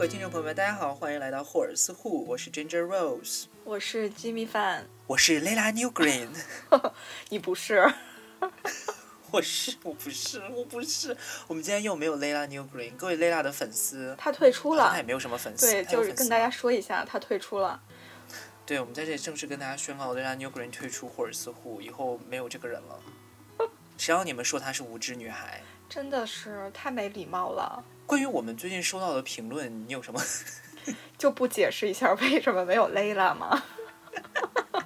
各位听众朋友们，大家好，欢迎来到霍尔斯户，我是 Ginger Rose，我是 Jimmy Fan，我是 Layla Newgreen，你不是？我是，我不是，我不是。我们今天又没有 Layla Newgreen，各位 Layla 的粉丝，他退出了，他也没有什么粉丝，对，就是跟大家说一下，他退出了。对，我们在这里正式跟大家宣告，Layla Newgreen 退出霍尔斯户，以后没有这个人了。谁让你们说她是无知女孩？真的是太没礼貌了。关于我们最近收到的评论，你有什么？就不解释一下为什么没有 Layla 吗？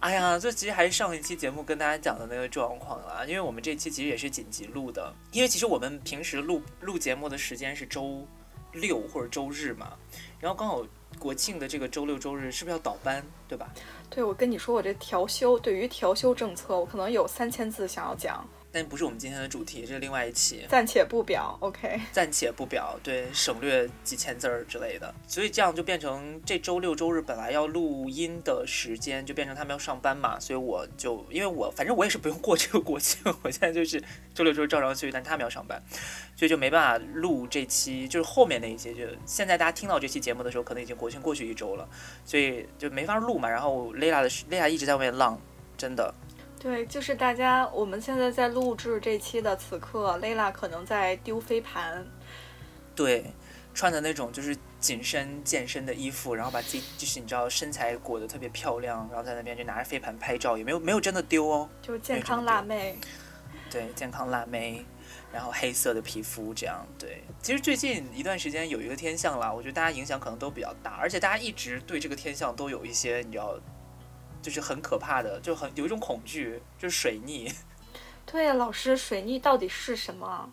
哎呀，这其实还是上一期节目跟大家讲的那个状况了，因为我们这期其实也是紧急录的，因为其实我们平时录录节目的时间是周六或者周日嘛，然后刚好国庆的这个周六周日是不是要倒班，对吧？对，我跟你说，我这调休对于调休政策，我可能有三千字想要讲。但不是我们今天的主题，这是另外一期，暂且不表，OK。暂且不表，对，省略几千字儿之类的。所以这样就变成这周六周日本来要录音的时间，就变成他们要上班嘛。所以我就因为我反正我也是不用过这个国庆，我现在就是周六周日照常休息，但他们要上班，所以就没办法录这期，就是后面那一些。就现在大家听到这期节目的时候，可能已经国庆过去一周了，所以就没法录嘛。然后 Lila 的 Lila 一直在外面浪，真的。对，就是大家，我们现在在录制这期的此刻，Layla 可能在丢飞盘。对，穿的那种就是紧身健身的衣服，然后把自己就是你知道身材裹得特别漂亮，然后在那边就拿着飞盘拍照，也没有没有真的丢哦，就是健康辣妹。对，健康辣妹，然后黑色的皮肤这样。对，其实最近一段时间有一个天象啦，我觉得大家影响可能都比较大，而且大家一直对这个天象都有一些你知道。就是很可怕的，就很有一种恐惧，就是水逆。对呀，老师，水逆到底是什么？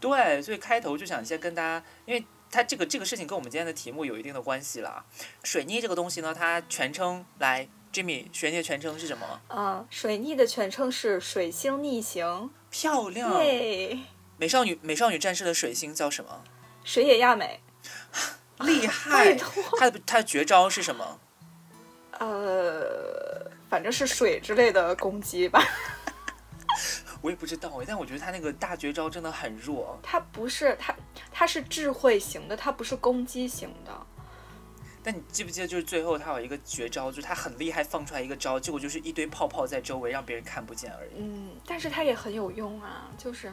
对，所以开头就想先跟大家，因为它这个这个事情跟我们今天的题目有一定的关系了。水逆这个东西呢，它全称来，Jimmy，水逆的全称是什么？嗯，水逆的全称是水星逆行。漂亮。对。美少女美少女战士的水星叫什么？水野亚美。厉害。她的她的绝招是什么？呃，反正是水之类的攻击吧。我也不知道哎，但我觉得他那个大绝招真的很弱。他不是他，他是智慧型的，他不是攻击型的。但你记不记得，就是最后他有一个绝招，就是他很厉害，放出来一个招，结果就是一堆泡泡在周围，让别人看不见而已。嗯，但是他也很有用啊，就是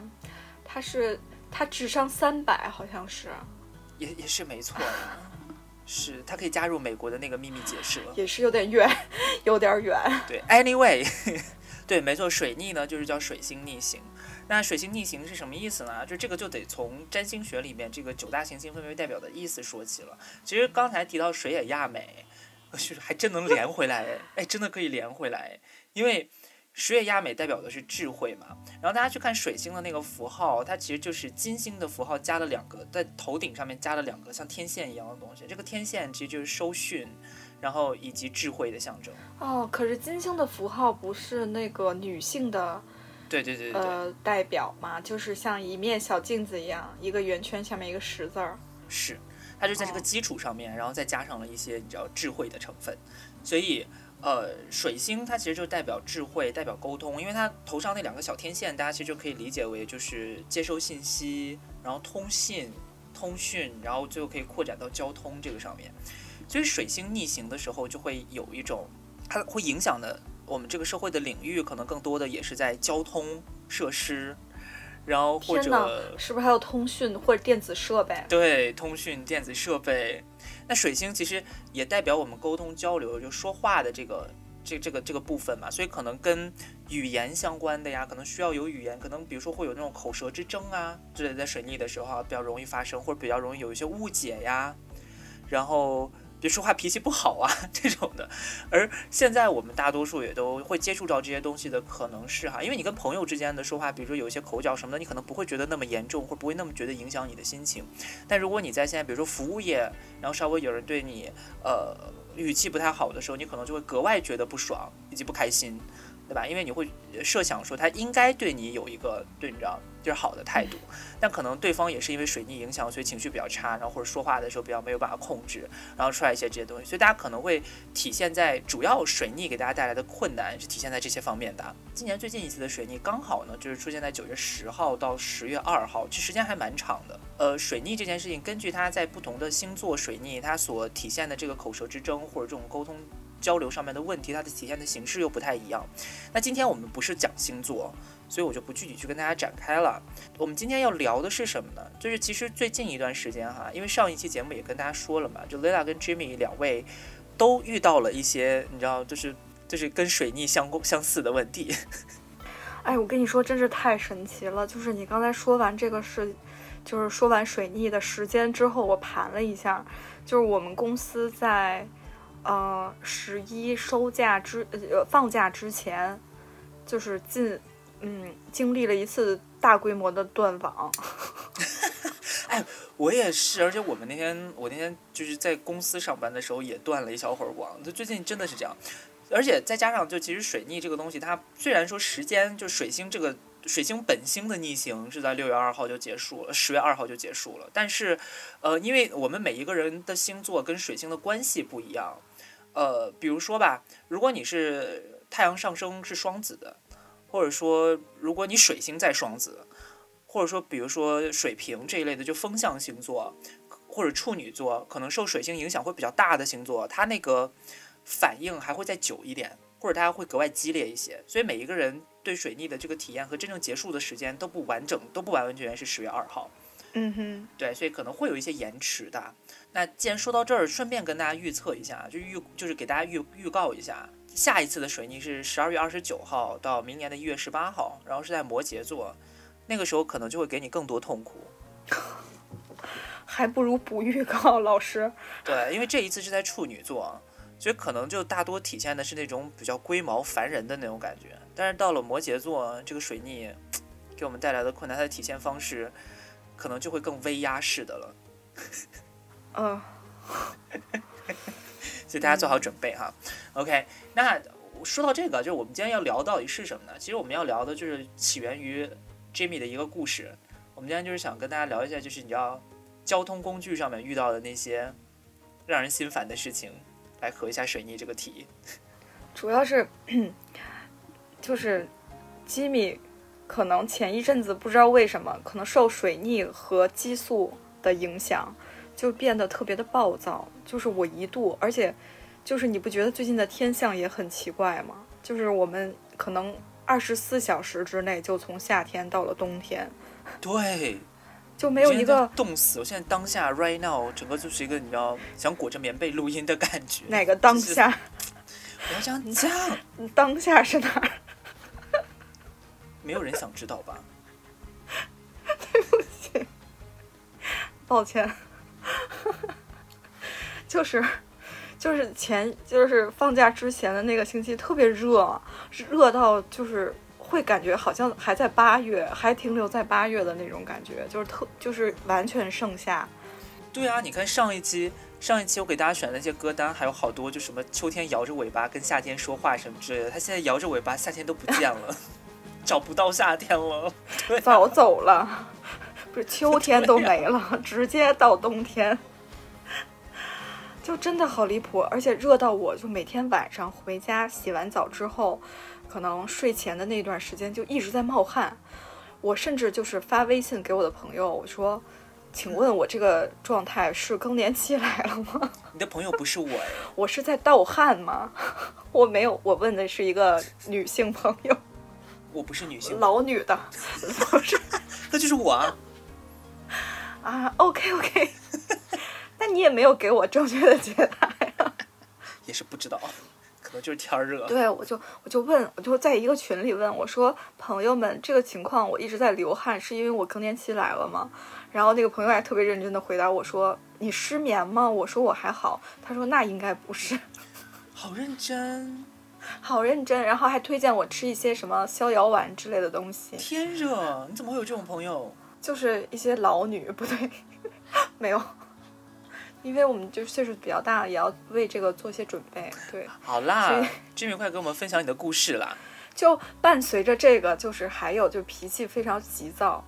他是他智商三百，好像是。也也是没错。是他可以加入美国的那个秘密结社，也是有点远，有点远。对，anyway，对，没错，水逆呢就是叫水星逆行。那水星逆行是什么意思呢？就这个就得从占星学里面这个九大行星分别代表的意思说起了。其实刚才提到水也亚美，就是还真能连回来，哎，真的可以连回来，因为。水野亚美代表的是智慧嘛，然后大家去看水星的那个符号，它其实就是金星的符号加了两个，在头顶上面加了两个像天线一样的东西，这个天线其实就是收讯，然后以及智慧的象征。哦，可是金星的符号不是那个女性的，对对对对，呃，代表嘛，就是像一面小镜子一样，一个圆圈下面一个十字儿。是，它就在这个基础上面，然后再加上了一些你知道智慧的成分，所以。呃，水星它其实就代表智慧，代表沟通，因为它头上那两个小天线，大家其实就可以理解为就是接收信息，然后通信、通讯，然后最后可以扩展到交通这个上面。所以水星逆行的时候，就会有一种它会影响的我们这个社会的领域，可能更多的也是在交通设施，然后或者是不是还有通讯或者电子设备？对，通讯电子设备。那水星其实也代表我们沟通交流，就说话的这个这这个这个部分嘛，所以可能跟语言相关的呀，可能需要有语言，可能比如说会有那种口舌之争啊之类，在水逆的时候比较容易发生，或者比较容易有一些误解呀，然后。说话脾气不好啊 这种的，而现在我们大多数也都会接触到这些东西的可能是哈，因为你跟朋友之间的说话，比如说有一些口角什么的，你可能不会觉得那么严重，或不会那么觉得影响你的心情。但如果你在现在比如说服务业，然后稍微有人对你呃语气不太好的时候，你可能就会格外觉得不爽以及不开心。对吧？因为你会设想说他应该对你有一个对你知道就是好的态度，但可能对方也是因为水逆影响，所以情绪比较差，然后或者说话的时候比较没有办法控制，然后出来一些这些东西，所以大家可能会体现在主要水逆给大家带来的困难是体现在这些方面的。今年最近一次的水逆刚好呢，就是出现在九月十号到十月二号，其实时间还蛮长的。呃，水逆这件事情，根据它在不同的星座水逆，它所体现的这个口舌之争或者这种沟通交流上面的问题，它的体现的形式又不太一样。那今天我们不是讲星座，所以我就不具体去跟大家展开了。我们今天要聊的是什么呢？就是其实最近一段时间哈，因为上一期节目也跟大家说了嘛，就 Lila 跟 Jimmy 两位都遇到了一些，你知道，就是就是跟水逆相相似的问题。哎，我跟你说，真是太神奇了！就是你刚才说完这个事，就是说完水逆的时间之后，我盘了一下，就是我们公司在呃十一收假之呃放假之前，就是进嗯经历了一次大规模的断网。哎，我也是，而且我们那天我那天就是在公司上班的时候也断了一小会儿网，就最近真的是这样。而且再加上，就其实水逆这个东西，它虽然说时间就水星这个水星本星的逆行是在六月二号就结束了，十月二号就结束了。但是，呃，因为我们每一个人的星座跟水星的关系不一样，呃，比如说吧，如果你是太阳上升是双子的，或者说如果你水星在双子，或者说比如说水瓶这一类的就风象星座，或者处女座，可能受水星影响会比较大的星座，它那个。反应还会再久一点，或者它会格外激烈一些，所以每一个人对水逆的这个体验和真正结束的时间都不完整，都不完完全全是十月二号。嗯哼，对，所以可能会有一些延迟的。那既然说到这儿，顺便跟大家预测一下，就预就是给大家预预告一下，下一次的水逆是十二月二十九号到明年的一月十八号，然后是在摩羯座，那个时候可能就会给你更多痛苦。还不如不预告，老师。对，因为这一次是在处女座。所以可能就大多体现的是那种比较龟毛烦人的那种感觉，但是到了摩羯座，这个水逆给我们带来的困难，它的体现方式可能就会更威压式的了。嗯，所以大家做好准备哈。OK，那说到这个，就是我们今天要聊到底是什么呢？其实我们要聊的就是起源于 Jimmy 的一个故事。我们今天就是想跟大家聊一下，就是你知道交通工具上面遇到的那些让人心烦的事情。来合一下水逆这个题，主要是 就是吉米可能前一阵子不知道为什么，可能受水逆和激素的影响，就变得特别的暴躁。就是我一度，而且就是你不觉得最近的天象也很奇怪吗？就是我们可能二十四小时之内就从夏天到了冬天。对。就没有一个冻死！我现在当下 right now 整个就是一个你知道想裹着棉被录音的感觉。哪个当下？我要这样讲。当下是哪儿？没有人想知道吧？对不起，抱歉。就是就是前就是放假之前的那个星期特别热，热到就是。会感觉好像还在八月，还停留在八月的那种感觉，就是特就是完全盛夏。对啊，你看上一期上一期我给大家选的那些歌单，还有好多就什么秋天摇着尾巴跟夏天说话什么之类的。他现在摇着尾巴，夏天都不见了，找不到夏天了，早走了，不是秋天都没了，直接到冬天，就真的好离谱，而且热到我就每天晚上回家洗完澡之后。可能睡前的那段时间就一直在冒汗，我甚至就是发微信给我的朋友，我说：“请问我这个状态是更年期来了吗？” 你的朋友不是我哎，我是在盗汗吗？我没有，我问的是一个女性朋友。我不是女性，老女的，不是，那就是我啊。啊，OK OK，那你也没有给我正确的解答呀。也是不知道。可能就是天热，对我就我就问，我就在一个群里问我说：“朋友们，这个情况我一直在流汗，是因为我更年期来了吗？”然后那个朋友还特别认真的回答我说：“你失眠吗？”我说：“我还好。”他说：“那应该不是。”好认真，好认真，然后还推荐我吃一些什么逍遥丸之类的东西。天热，你怎么会有这种朋友？就是一些老女，不对，没有。因为我们就岁数比较大，也要为这个做些准备。对，好啦，Jimmy，快给我们分享你的故事啦！就伴随着这个，就是还有就脾气非常急躁，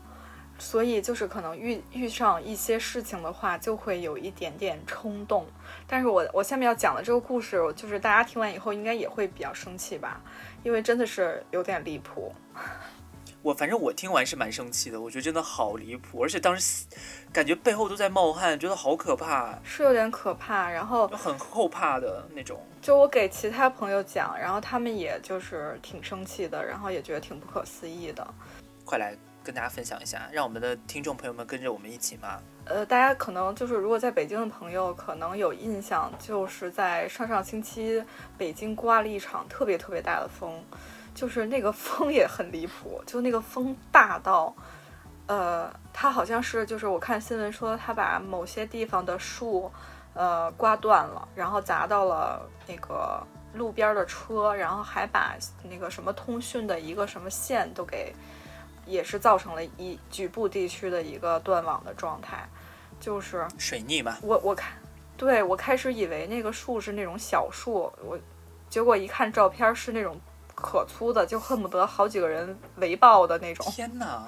所以就是可能遇遇上一些事情的话，就会有一点点冲动。但是我我下面要讲的这个故事，就是大家听完以后应该也会比较生气吧，因为真的是有点离谱。我反正我听完是蛮生气的，我觉得真的好离谱，而且当时感觉背后都在冒汗，觉得好可怕，是有点可怕。然后就很后怕的那种。就我给其他朋友讲，然后他们也就是挺生气的，然后也觉得挺不可思议的。快来跟大家分享一下，让我们的听众朋友们跟着我们一起骂。呃，大家可能就是如果在北京的朋友可能有印象，就是在上上星期北京刮了一场特别特别大的风，就是那个风也很离谱，就那个风大到，呃，它好像是就是我看新闻说它把某些地方的树，呃，刮断了，然后砸到了那个路边的车，然后还把那个什么通讯的一个什么线都给，也是造成了一局部地区的一个断网的状态。就是水逆嘛，我我看，对我开始以为那个树是那种小树，我结果一看照片是那种可粗的，就恨不得好几个人围抱的那种。天哪，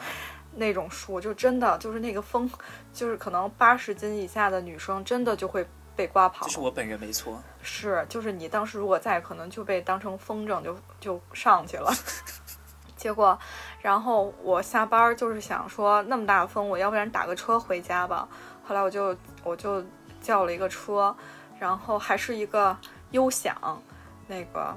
那种树就真的就是那个风，就是可能八十斤以下的女生真的就会被刮跑。这是我本人没错，是就是你当时如果在，可能就被当成风筝就就上去了。结果，然后我下班就是想说那么大风，我要不然打个车回家吧。后来我就我就叫了一个车，然后还是一个优享，那个，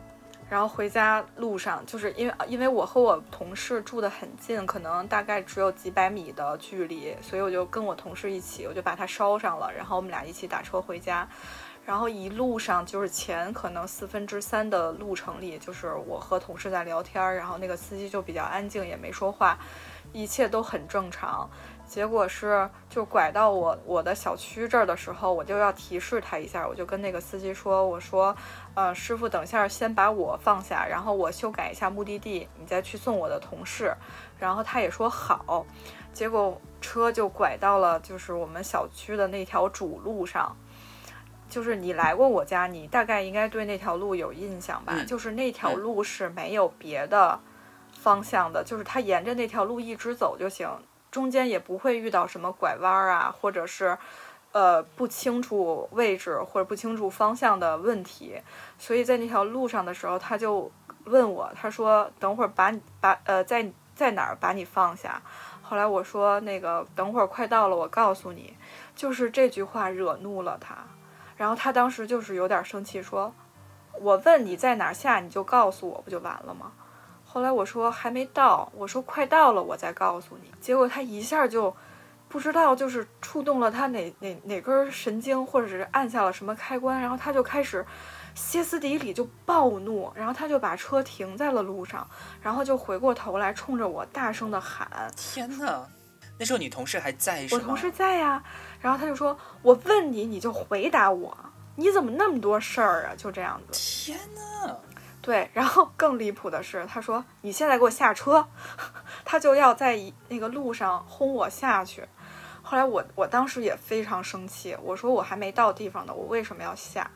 然后回家路上就是因为因为我和我同事住得很近，可能大概只有几百米的距离，所以我就跟我同事一起，我就把它捎上了，然后我们俩一起打车回家，然后一路上就是前可能四分之三的路程里，就是我和同事在聊天，然后那个司机就比较安静，也没说话，一切都很正常。结果是，就拐到我我的小区这儿的时候，我就要提示他一下，我就跟那个司机说：“我说，呃，师傅，等下先把我放下，然后我修改一下目的地，你再去送我的同事。”然后他也说好。结果车就拐到了就是我们小区的那条主路上，就是你来过我家，你大概应该对那条路有印象吧？就是那条路是没有别的方向的，就是他沿着那条路一直走就行。中间也不会遇到什么拐弯啊，或者是，呃，不清楚位置或者不清楚方向的问题。所以在那条路上的时候，他就问我，他说：“等会儿把你把呃在在哪儿把你放下？”后来我说：“那个等会儿快到了，我告诉你。”就是这句话惹怒了他，然后他当时就是有点生气，说：“我问你在哪儿下，你就告诉我，不就完了吗？”后来我说还没到，我说快到了，我再告诉你。结果他一下就不知道，就是触动了他哪哪哪根神经，或者是按下了什么开关，然后他就开始歇斯底里，就暴怒，然后他就把车停在了路上，然后就回过头来冲着我大声的喊：“天哪！”那时候你同事还在是吗？我同事在呀。然后他就说：“我问你，你就回答我，你怎么那么多事儿啊？”就这样子。天哪！对，然后更离谱的是，他说：“你现在给我下车。”他就要在那个路上轰我下去。后来我我当时也非常生气，我说：“我还没到地方呢，我为什么要下？”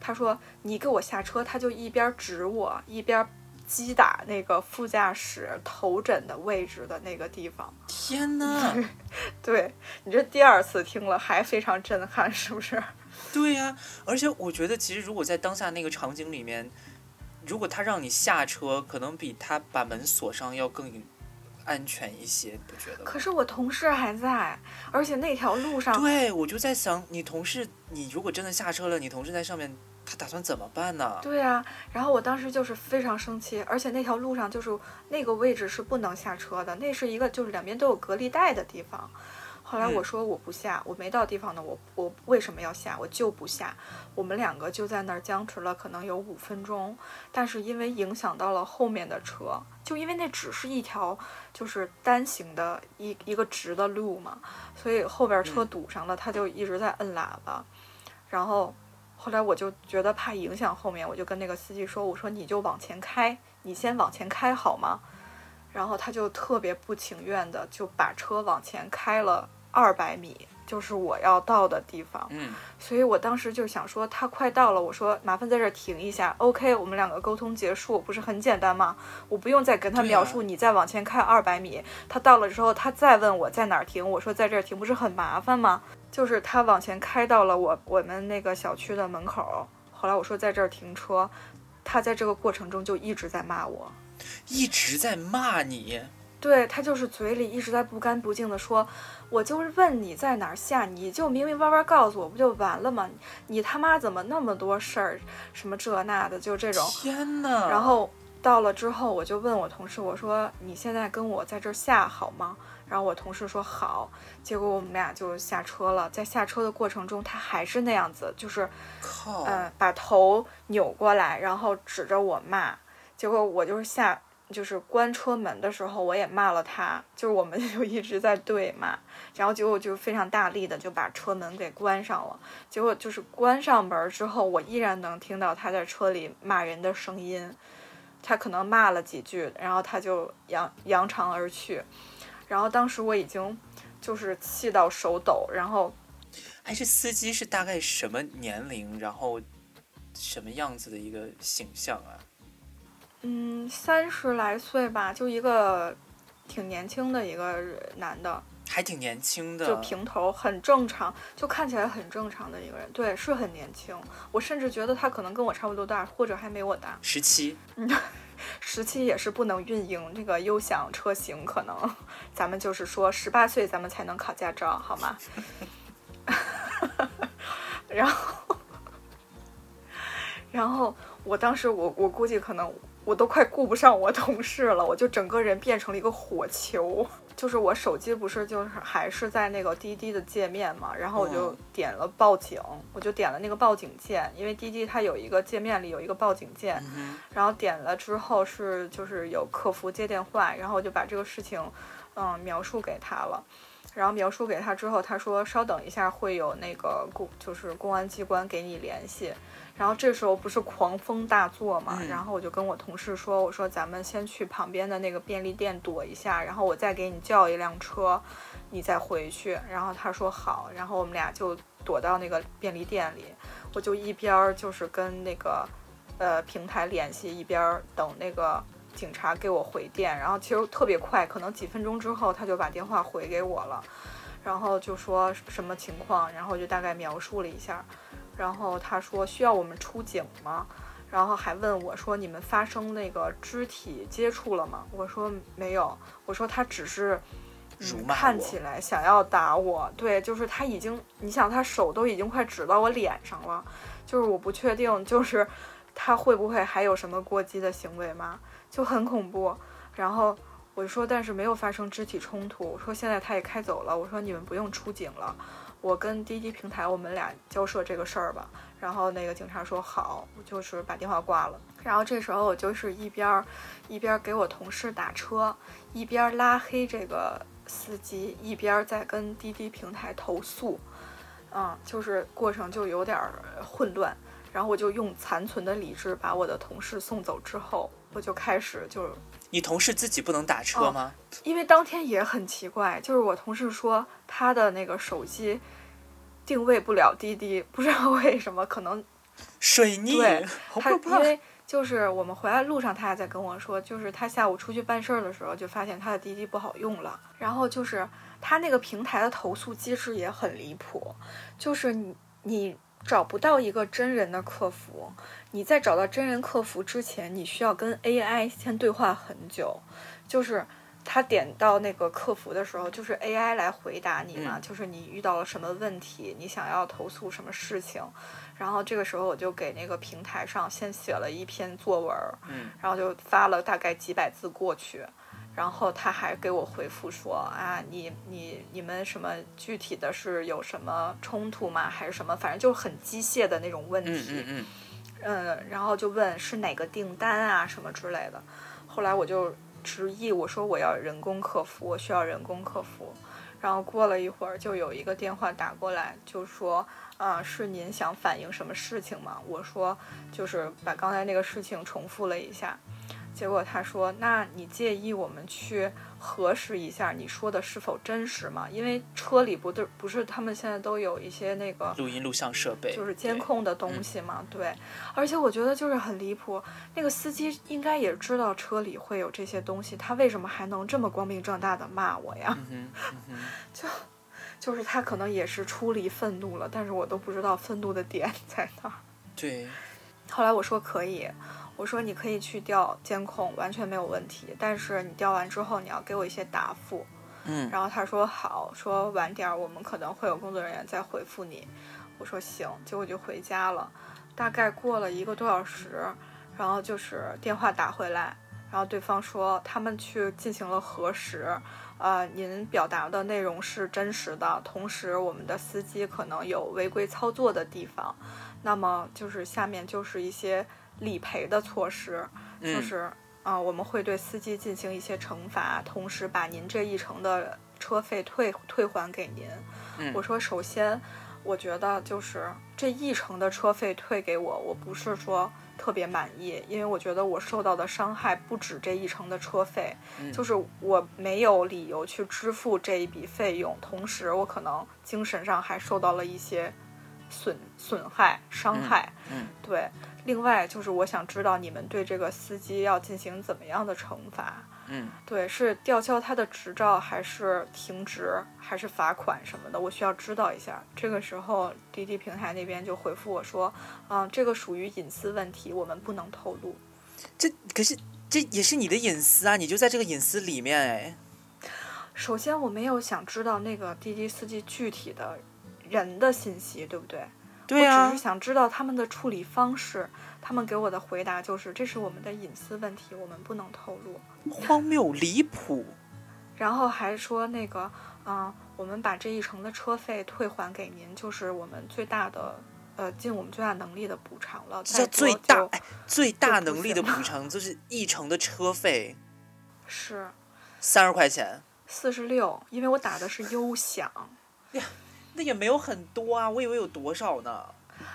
他说：“你给我下车。”他就一边指我，一边击打那个副驾驶头枕的位置的那个地方。天哪！对你这第二次听了还非常震撼，是不是？对呀，而且我觉得其实如果在当下那个场景里面。如果他让你下车，可能比他把门锁上要更安全一些，不觉得？可是我同事还在，而且那条路上……对，我就在想，你同事，你如果真的下车了，你同事在上面，他打算怎么办呢？对啊，然后我当时就是非常生气，而且那条路上就是那个位置是不能下车的，那是一个就是两边都有隔离带的地方。后来我说我不下，我没到地方呢，我我为什么要下？我就不下。我们两个就在那儿僵持了，可能有五分钟。但是因为影响到了后面的车，就因为那只是一条就是单行的一一个直的路嘛，所以后边车堵上了，他就一直在摁喇叭。然后后来我就觉得怕影响后面，我就跟那个司机说：“我说你就往前开，你先往前开好吗？”然后他就特别不情愿的就把车往前开了。二百米就是我要到的地方，嗯，所以我当时就想说他快到了，我说麻烦在这儿停一下，OK，我们两个沟通结束，不是很简单吗？我不用再跟他描述，你再往前开二百米，他到了之后，他再问我在哪儿停，我说在这儿停，不是很麻烦吗？就是他往前开到了我我们那个小区的门口，后来我说在这儿停车，他在这个过程中就一直在骂我，一直在骂你。对他就是嘴里一直在不干不净的说，我就是问你在哪儿下，你就明明白白告诉我不就完了吗？你他妈怎么那么多事儿，什么这那的，就这种。天呐，然后到了之后，我就问我同事，我说你现在跟我在这儿下好吗？然后我同事说好。结果我们俩就下车了，在下车的过程中，他还是那样子，就是，靠，嗯，把头扭过来，然后指着我骂。结果我就是下。就是关车门的时候，我也骂了他，就是我们 就一直在对骂，然后结果就非常大力的就把车门给关上了。结果就是关上门之后，我依然能听到他在车里骂人的声音，他可能骂了几句，然后他就扬扬长而去。然后当时我已经就是气到手抖，然后，哎，这司机是大概什么年龄，然后什么样子的一个形象啊？嗯，三十来岁吧，就一个挺年轻的一个男的，还挺年轻的，就平头，很正常，就看起来很正常的一个人。对，是很年轻。我甚至觉得他可能跟我差不多大，或者还没我大。十七，嗯，十七也是不能运营这个优享车型，可能咱们就是说十八岁咱们才能考驾照，好吗？然后，然后我当时我我估计可能。我都快顾不上我同事了，我就整个人变成了一个火球。就是我手机不是就是还是在那个滴滴的界面嘛，然后我就点了报警，我就点了那个报警键，因为滴滴它有一个界面里有一个报警键，然后点了之后是就是有客服接电话，然后我就把这个事情嗯描述给他了，然后描述给他之后，他说稍等一下会有那个公就是公安机关给你联系。然后这时候不是狂风大作嘛，然后我就跟我同事说，我说咱们先去旁边的那个便利店躲一下，然后我再给你叫一辆车，你再回去。然后他说好，然后我们俩就躲到那个便利店里，我就一边就是跟那个呃平台联系，一边等那个警察给我回电。然后其实特别快，可能几分钟之后他就把电话回给我了，然后就说什么情况，然后就大概描述了一下。然后他说需要我们出警吗？然后还问我说你们发生那个肢体接触了吗？我说没有。我说他只是，嗯看起来想要打我。对，就是他已经，你想他手都已经快指到我脸上了，就是我不确定，就是 他会不会还有什么过激的行为吗？就很恐怖。然后我就说，但是没有发生肢体冲突。我说现在他也开走了。我说你们不用出警了。我跟滴滴平台，我们俩交涉这个事儿吧。然后那个警察说好，我就是把电话挂了。然后这时候我就是一边儿一边儿给我同事打车，一边儿拉黑这个司机，一边儿在跟滴滴平台投诉。嗯，就是过程就有点儿混乱。然后我就用残存的理智把我的同事送走之后，我就开始就。你同事自己不能打车吗？因为当天也很奇怪，就是我同事说他的那个手机定位不了滴滴，不知道为什么，可能水逆。对，他因为就是我们回来路上，他还在跟我说，就是他下午出去办事儿的时候，就发现他的滴滴不好用了。然后就是他那个平台的投诉机制也很离谱，就是你你找不到一个真人的客服。你在找到真人客服之前，你需要跟 AI 先对话很久，就是他点到那个客服的时候，就是 AI 来回答你嘛，就是你遇到了什么问题，你想要投诉什么事情，然后这个时候我就给那个平台上先写了一篇作文，然后就发了大概几百字过去。然后他还给我回复说啊，你你你们什么具体的是有什么冲突吗？还是什么？反正就很机械的那种问题。嗯嗯嗯。嗯，然后就问是哪个订单啊什么之类的。后来我就执意我说我要人工客服，我需要人工客服。然后过了一会儿，就有一个电话打过来，就说啊，是您想反映什么事情吗？我说就是把刚才那个事情重复了一下。结果他说：“那你介意我们去核实一下你说的是否真实吗？因为车里不对，不是他们现在都有一些那个录音录像设备，就是监控的东西嘛。对，而且我觉得就是很离谱，那个司机应该也知道车里会有这些东西，他为什么还能这么光明正大的骂我呀？就就是他可能也是出离愤怒了，但是我都不知道愤怒的点 在哪儿。对，后来我说可以。”我说你可以去调监控，完全没有问题，但是你调完之后你要给我一些答复。嗯，然后他说好，说晚点儿我们可能会有工作人员再回复你。我说行，结果就回家了。大概过了一个多小时，然后就是电话打回来，然后对方说他们去进行了核实，呃，您表达的内容是真实的，同时我们的司机可能有违规操作的地方，那么就是下面就是一些理赔的措施，就嗯是啊、呃我们会对司机进行一些惩罚，同时把您这一程的车费退退还给您。嗯我说，首先，我觉得就是这一程的车费退给我，我不是说特别满意，因为我觉得我受到的伤害不止这一程的车费，嗯就是我没有理由去支付这一笔费用，同时我可能精神上还受到了一些损损害、伤害。嗯对，另外就是我想知道你们对这个司机要进行怎么样的惩罚？嗯对，是吊销他的执照，还是停职，还是罚款什么的？我需要知道一下。这个时候，滴滴平台那边就回复我说，嗯、这个属于隐私问题，我们不能透露。这可是这也是你的隐私啊，你就在这个隐私里面哎。首先，我没有想知道那个滴滴司机具体的人的信息，对不对？对啊我只是，想知道他们的处理方式。他们给我的回答就是，这是我们的隐私问题，我们不能透露。荒谬离谱。然后还说那个，嗯、我们把这一程的车费退还给您，就是我们最大的，呃，尽我们最大能力的补偿了。这叫最大哎，最大能力的补偿就是一程的车费是三十块钱，四十六，因为我打的是优享。那也没有很多啊，我以为有多少呢。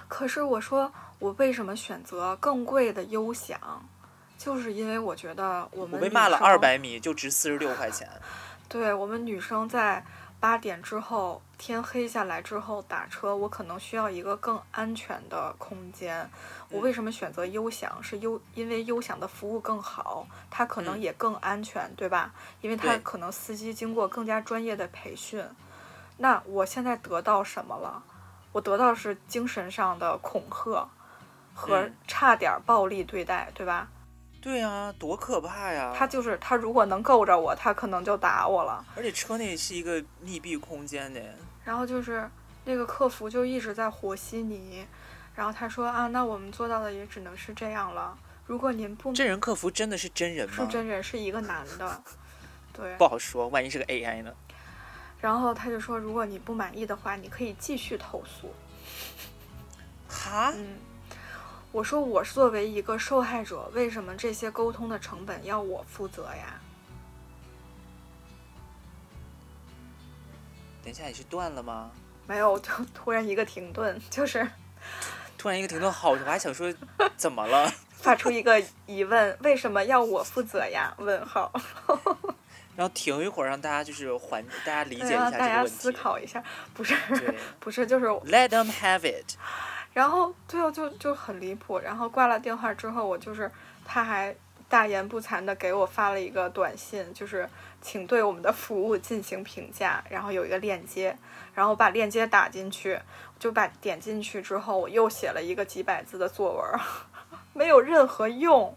可是我说我为什么选择更贵的优享，就是因为我觉得我们我被骂了二百米就值四十六块钱。对我们女生在八点之后，天黑下来之后打车，我可能需要一个更安全的空间。我为什么选择优享？是优，因为优享的服务更好，它可能嗯也更安全，对吧？因为它可能司机经过更加专业的培训。那我现在得到什么了？我得到是精神上的恐吓和嗯差点暴力对待，对吧？对啊，多可怕呀！他就是他，如果能够着我，他可能就打我了。而且车内是一个密闭空间的，然后就是那个客服就一直在和稀泥，然后他说啊，那我们做到的也只能是这样了。如果您不这人客服真的是真人吗？是真人，是一个男的，对不。好说，万一是个 AI 呢？然后他就说，如果你不满意的话，你可以继续投诉。哈？嗯，我说我作为一个受害者，为什么这些沟通的成本要我负责呀？等一下，你是断了吗？没有，就突然一个停顿，就是突然一个停顿，好，我还想说怎么了？发出一个疑问：为什么要我负责呀？问号。然后停一会儿，让大家就是缓，大家理解，一让大家下这个问题。思考一下，不是不是，就是，Let them have it。然后最后就就很离谱，然后挂了电话之后，我就是他还大言不惭的给我发了一个短信，就是请对我们的服务进行评价，然后有一个链接，然后把链接打进去，就把点进去之后，我又写了一个几百字的作文，没有任何用，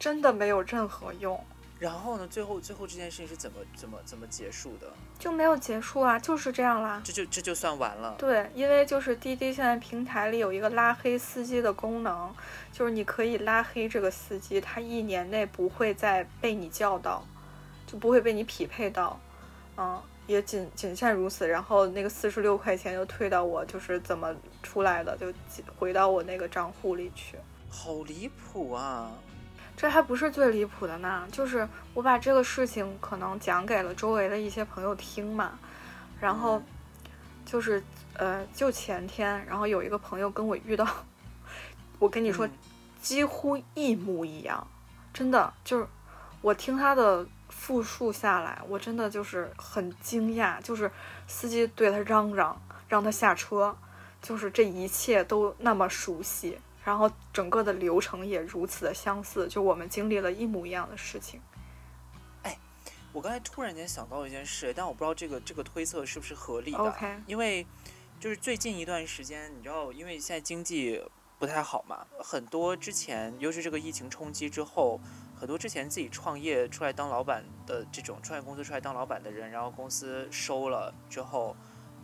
真的没有任何用。然后呢？最后最后这件事情是怎么怎么怎么结束的？就没有结束啊，就是这样啦。这就这就算完了。对，因为就是滴滴现在平台里有一个拉黑司机的功能，就是你可以拉黑这个司机，他一年内不会再被你叫到，就不会被你匹配到，嗯，也仅仅限如此。然后那个四十六块钱就退到我就是怎么出来的，就回到我那个账户里去。好离谱啊！这还不是最离谱的呢，就是我把这个事情可能讲给了周围的一些朋友听嘛，然后嗯。就是呃，就前天，然后有一个朋友跟我遇到，我跟你说，嗯。几乎一模一样，真的就是我听他的复述下来，我真的就是很惊讶，就是司机对他嚷嚷，让他下车，就是这一切都那么熟悉，然后整个的流程也如此的相似，就我们经历了一模一样的事情。哎我刚才突然间想到一件事，但我不知道这个这个推测是不是合理的。OK，因为就是最近一段时间，你知道，因为现在经济不太好嘛。很多之前，又是这个疫情冲击之后，很多之前自己创业出来当老板的这种创业公司出来当老板的人，然后公司收了之后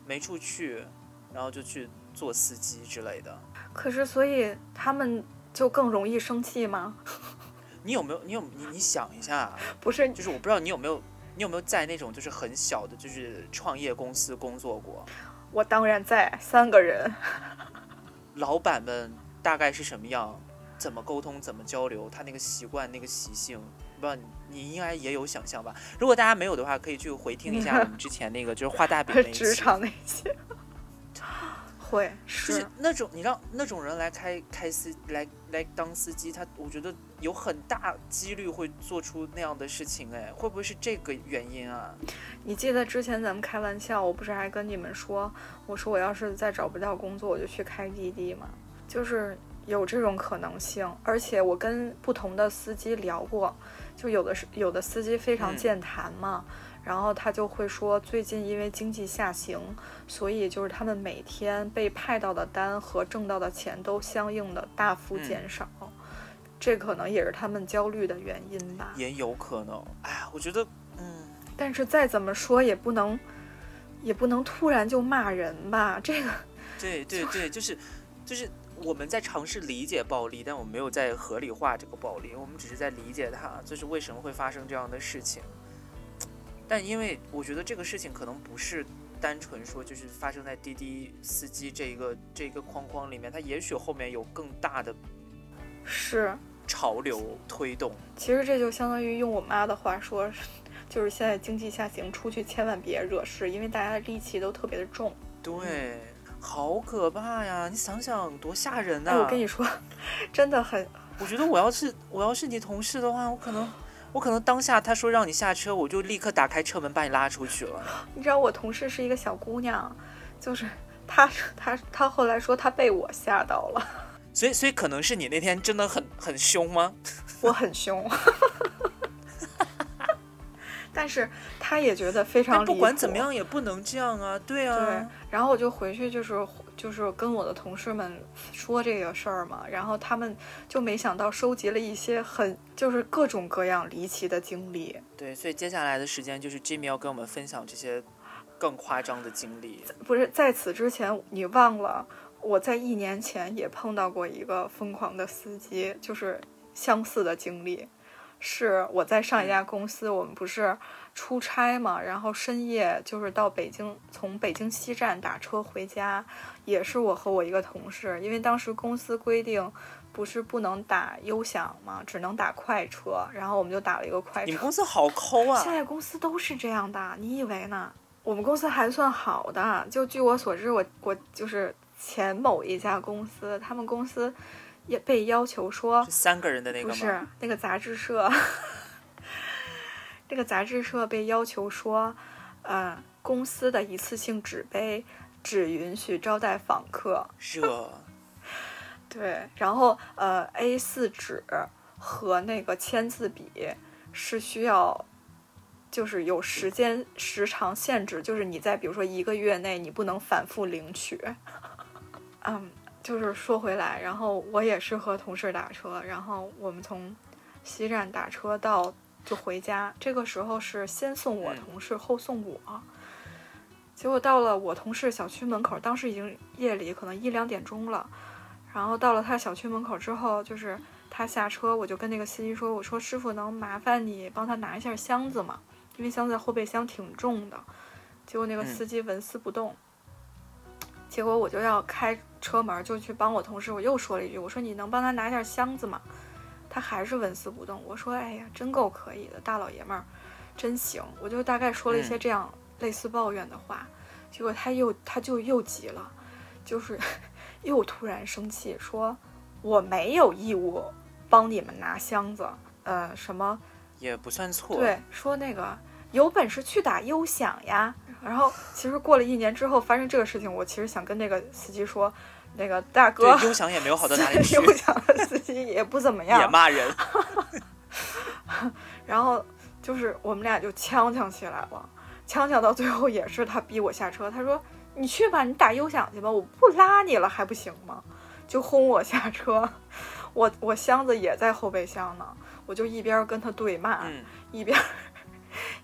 没处去，然后就去做司机之类的。可是，所以他们就更容易生气吗？你有没有？你有你你想一下，不是，就是我不知道你有没有，你有没有在那种就是很小的，就是创业公司工作过？我当然在，三个人。老板们大概是什么样？怎么沟通？怎么交流？他那个习惯、那个习性，不知道你应该也有想象吧？如果大家没有的话，可以去回听一下我们之前那个就是画大饼那一期。职场那些。会是那种你让那种人来开开司来来当司机，他我觉得有很大几率会做出那样的事情，哎，会不会是这个原因啊？你记得之前咱们开玩笑，我不是还跟你们说，我说我要是再找不到工作，我就去开滴滴嘛，就是有这种可能性。而且我跟不同的司机聊过，就有的是有的司机非常健谈嘛。然后他就会说，最近因为经济下行，所以就是他们每天被派到的单和挣到的钱都相应的大幅减少，这可能也是他们焦虑的原因吧。也有可能，哎呀，我觉得，嗯，但是再怎么说也不能，也不能突然就骂人吧。这个，对对对，就是就是我们在尝试理解暴力，但我们没有在合理化这个暴力，我们只是在理解它，就是为什么会发生这样的事情。但因为我觉得这个事情可能不是单纯说就是发生在滴滴司机这一个这一个框框里面，它也许后面有更大的是潮流推动。其实这就相当于用我妈的话说，就是现在经济下行，出去千万别惹事，因为大家的戾气都特别的重。对，好可怕呀！你想想多吓人呐！我跟你说，真的很。我觉得我要是我要是你同事的话，我可能。我可能当下他说让你下车，我就立刻打开车门把你拉出去了。你知道我同事是一个小姑娘，就是她她她后来说她被我吓到了。所以所以可能是你那天真的很很凶吗？我很凶。但是他也觉得非常不管怎么样也不能这样啊，对啊。对。然后我就回去就是就是跟我的同事们说这个事儿嘛，然后他们就没想到收集了一些很就是各种各样离奇的经历。对，所以接下来的时间就是 Jimmy 要跟我们分享这些更夸张的经历。不是在此之前，你忘了我在一年前也碰到过一个疯狂的司机，就是相似的经历。是我在上一家公司，我们不是出差嘛，然后深夜就是到北京，从北京西站打车回家，也是我和我一个同事，因为当时公司规定不是不能打优享嘛，只能打快车，然后我们就打了一个快车。你们公司好抠啊！现在公司都是这样的，你以为呢？我们公司还算好的，就据我所知，我我就是前某一家公司，他们公司。也被要求说三个人的那个不是那个杂志社，这个杂志社被要求说，呃，公司的一次性纸杯只允许招待访客。热。对，然后呃，A 四纸和那个签字笔是需要，就是有时间时长限制，就是你在比如说一个月内你不能反复领取。嗯。就是说回来，然后我也是和同事打车，然后我们从西站打车到就回家。这个时候是先送我同事，后送我。结果到了我同事小区门口，当时已经夜里可能一两点钟了。然后到了他小区门口之后，就是他下车，我就跟那个司机说：“我说师傅，能麻烦你帮他拿一下箱子吗？因为箱子后备箱挺重的。”结果那个司机纹丝不动。结果我就要开车门，就去帮我同事。我又说了一句：“我说你能帮他拿一下箱子吗？”他还是纹丝不动。我说：“哎呀，真够可以的，大老爷们儿，真行。”我就大概说了一些这样类似抱怨的话。结果他又他就又急了，就是 又突然生气，说：“我没有义务帮你们拿箱子。”呃，什么也不算错。对，说那个有本事去打优享呀。然后，其实过了一年之后发生这个事情，我其实想跟那个司机说，那个大哥，优享也没有好到哪里 去，优享的司机也不怎么样，也骂人。然后就是我们俩就呛呛起来了，呛呛到最后也是他逼我下车，他说：“你去吧，你打优享去吧，我不拉你了还不行吗？”就轰我下车。我我箱子也在后备箱呢，我就一边跟他对骂，嗯，一边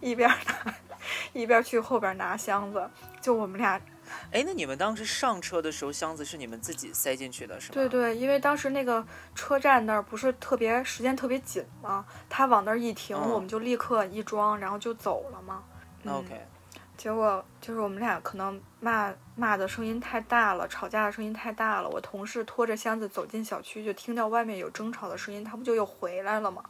一边拿一边去后边拿箱子，就我们俩。哎，那你们当时上车的时候，箱子是你们自己塞进去的，是吗？对对，因为当时那个车站那儿不是特别时间特别紧吗？他往那儿一停，嗯我们就立刻一装，然后就走了嘛。那嗯 OK，结果就是我们俩可能骂骂的声音太大了，吵架的声音太大了。我同事拖着箱子走进小区，就听到外面有争吵的声音，他不就又回来了吗？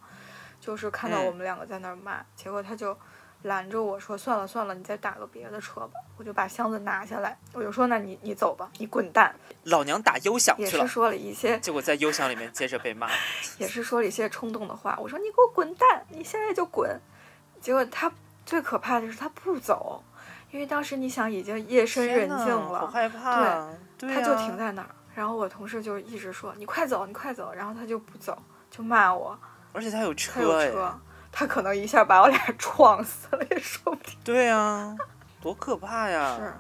就是看到嗯我们两个在那儿骂，结果他就拦着我说：“算了算了，你再打个别的车吧。”我就把箱子拿下来，我就说：“那你你走吧，你滚蛋。老娘打优”享也是，说了一些，结果在优享里面接着被骂。也是说了一些冲动的话。我说：“你给我滚蛋，你现在就滚。”结果他最可怕的是他不走，因为当时你想已经夜深人静了好了。害怕。对，他就停。在那儿，然后我同事就一直说你快走，你快走，然后他就不走，就骂我，而且他有他有。车，他可能一下把我俩撞死了也说不定。对啊，多可怕呀！是，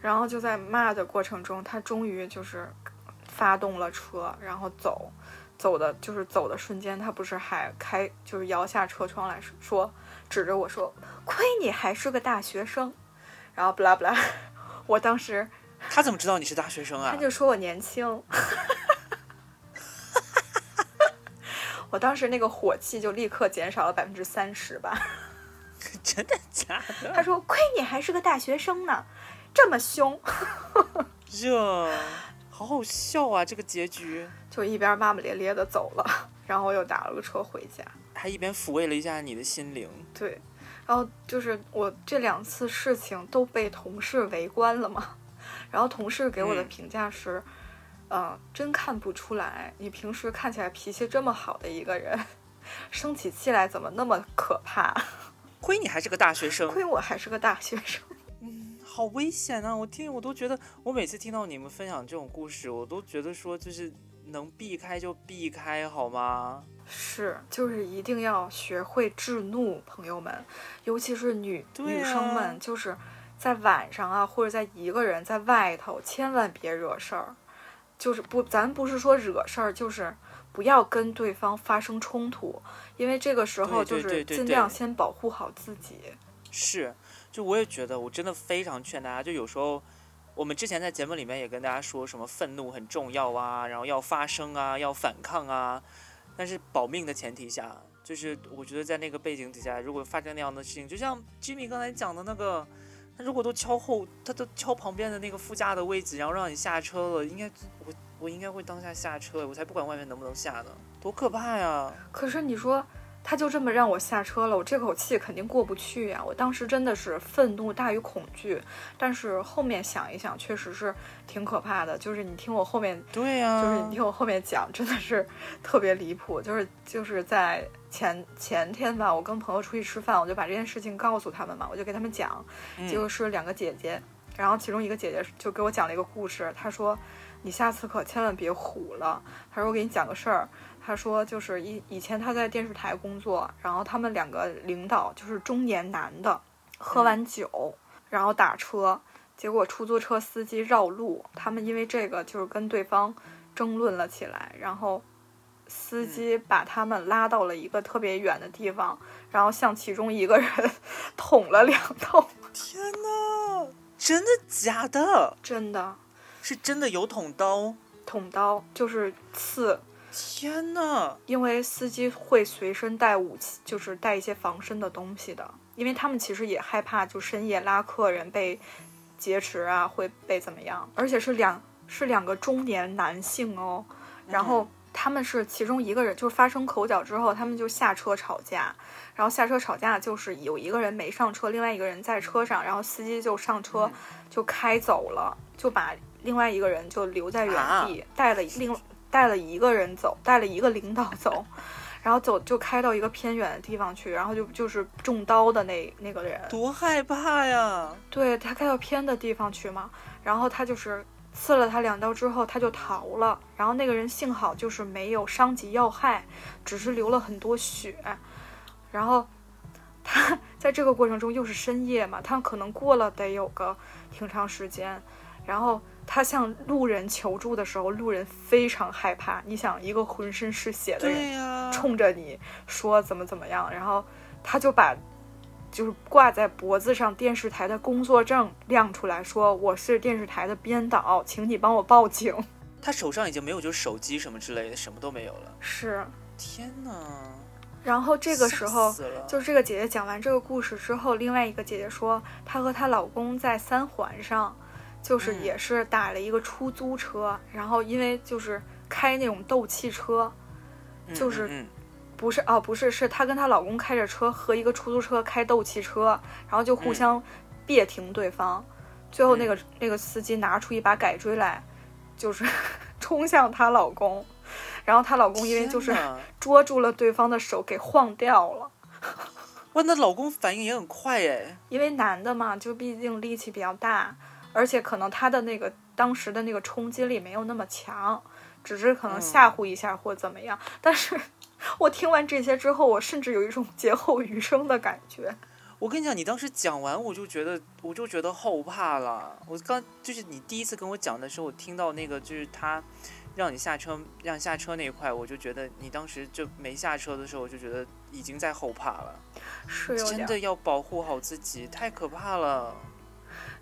然后就在骂的过程中，他终于就是发动了车，然后走，走的就是走的瞬间，他不是还开就是摇下车窗来说，指着我说，亏你还是个大学生，然后不拉不拉，我当时他怎么知道你是大学生啊他？就说我年轻，我当时那个火气就立刻减少了百分之三十吧。真的假的？他说：“亏你还是个大学生呢，这么凶。这好好笑啊！这个结局，”就一边骂骂咧咧的走了，然后我又打了个车回家。还一边抚慰了一下你的心灵。对，然后就是我这两次事情都被同事围观了嘛，然后同事给我的嗯评价是，呃，真看不出来，你平时看起来脾气这么好的一个人，生起气来怎么那么可怕？亏你还是个大学生，亏我还是个大学生。嗯好危险啊！我听我都觉得，我每次听到你们分享这种故事，我都觉得说就是能避开就避开，好吗？是，就是一定要学会制怒，朋友们，尤其是女、对女生啊们，就是在晚上啊，或者在一个人在外头，千万别惹事儿。就是不，咱不是说惹事儿，就是不要跟对方发生冲突，因为这个时候就是尽量先保护好自己。是，就我也觉得，我真的非常劝大家，就有时候我们之前在节目里面也跟大家说什么愤怒很重要啊，然后要发声啊，要反抗啊，但是保命的前提下，就是我觉得在那个背景底下，如果发生那样的事情，就像 Jimmy 刚才讲的那个，他如果都敲后，他都敲旁边的那个副驾的位置，然后让你下车了，应该我我应该会当下下车，我才不管外面能不能下呢，多可怕呀！可是你说，他就这么让我下车了，我这口气肯定过不去呀。我当时真的是愤怒大于恐惧，但是后面想一想，确实是挺可怕的。就是你听我后面，对呀、就是你听我后面讲，真的是特别离谱。就是就是在前前天吧，我跟朋友出去吃饭，我就把这件事情告诉他们嘛，我就给他们讲，嗯结果是两个姐姐，然后其中一个姐姐就给我讲了一个故事，她说你下次可千万别虎了。她说我给你讲个事儿，她说就是以以前她在电视台工作，然后他们两个领导就是中年男的，喝完酒、然后打车，结果出租车司机绕路，他们因为这个就是跟对方争论了起来，然后。司机把他们拉到了一个特别远的地方，然后向其中一个人 捅了两刀。天呐，真的假的？真的，是真的有捅刀？捅刀就是刺，天呐！因为司机会随身带武器，就是带一些防身的东西的，因为他们其实也害怕，就深夜拉客人被劫持啊，会被怎么样，而且是两是两个中年男性哦，然后他们是其中一个人就是发生口角之后，他们就下车吵架，然后下车吵架就是有一个人没上车，另外一个人在车上，然后司机就上车就开走了，就把另外一个人就留在原地，带了另带了一个人走，带了一个领导走，然后走就开到一个偏远的地方去，然后就就是中刀的那那个人，多害怕呀！对他开到偏的地方去嘛，然后他就是刺了他两刀之后，他就逃了。然后那个人幸好就是没有伤及要害，只是流了很多血。然后他在这个过程中又是深夜嘛，他可能过了得有个挺长时间，然后他向路人求助的时候，路人非常害怕。你想，一个浑身是血的人、冲着你说怎么怎么样，然后他就把就是挂在脖子上电视台的工作证亮出来说：“我是电视台的编导，请你帮我报警。他手上已经没有就是手机什么之类的，什么都没有了”。是，天哪！然后这个时候就是这个姐姐讲完这个故事之后，另外一个姐姐说，她和她老公在三环上，就是嗯也是打了一个出租车，然后因为就是开那种斗气车，嗯就是不是哦，不是，是她跟她老公开着车和一个出租车开斗气车，然后就互嗯相别停对方，最后那个、嗯那个司机拿出一把改锥来，就是 冲向她老公，然后她老公因为就是 捉住了对方的手给晃掉了。哇，那老公反应也很快哎。因为男的嘛，就毕竟力气比较大，而且可能他的那个当时的那个冲击力没有那么强，只是可能吓唬一下或怎么样。但是 我听完这些之后，我甚至有一种劫后余生的感觉。我跟你讲，你当时讲完，我就觉得，我就觉得后怕了。我刚就是你第一次跟我讲的时候，我听到那个就是他让你下车，让你下车那一块，我就觉得你当时就没下车的时候，我就觉得已经在后怕了。是有，真的要保护好自己，太可怕了。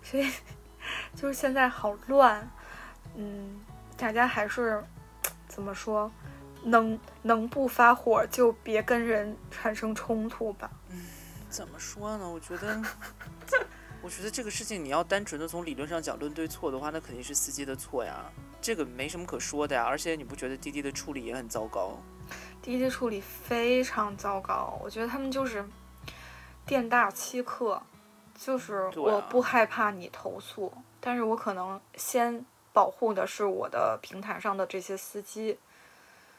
所以 就是现在好乱，嗯，大家还是怎么说，能能不发火就别跟人产生冲突吧。嗯怎么说呢？我觉得，我觉得这个事情你要单纯的从理论上讲论对错的话，那肯定是司机的错呀，这个没什么可说的呀。而且你不觉得滴滴的处理也很糟糕？滴滴处理非常糟糕，我觉得他们就是店大欺客，就是我不害怕你投诉，但是我可能先保护的是我的平台上的这些司机。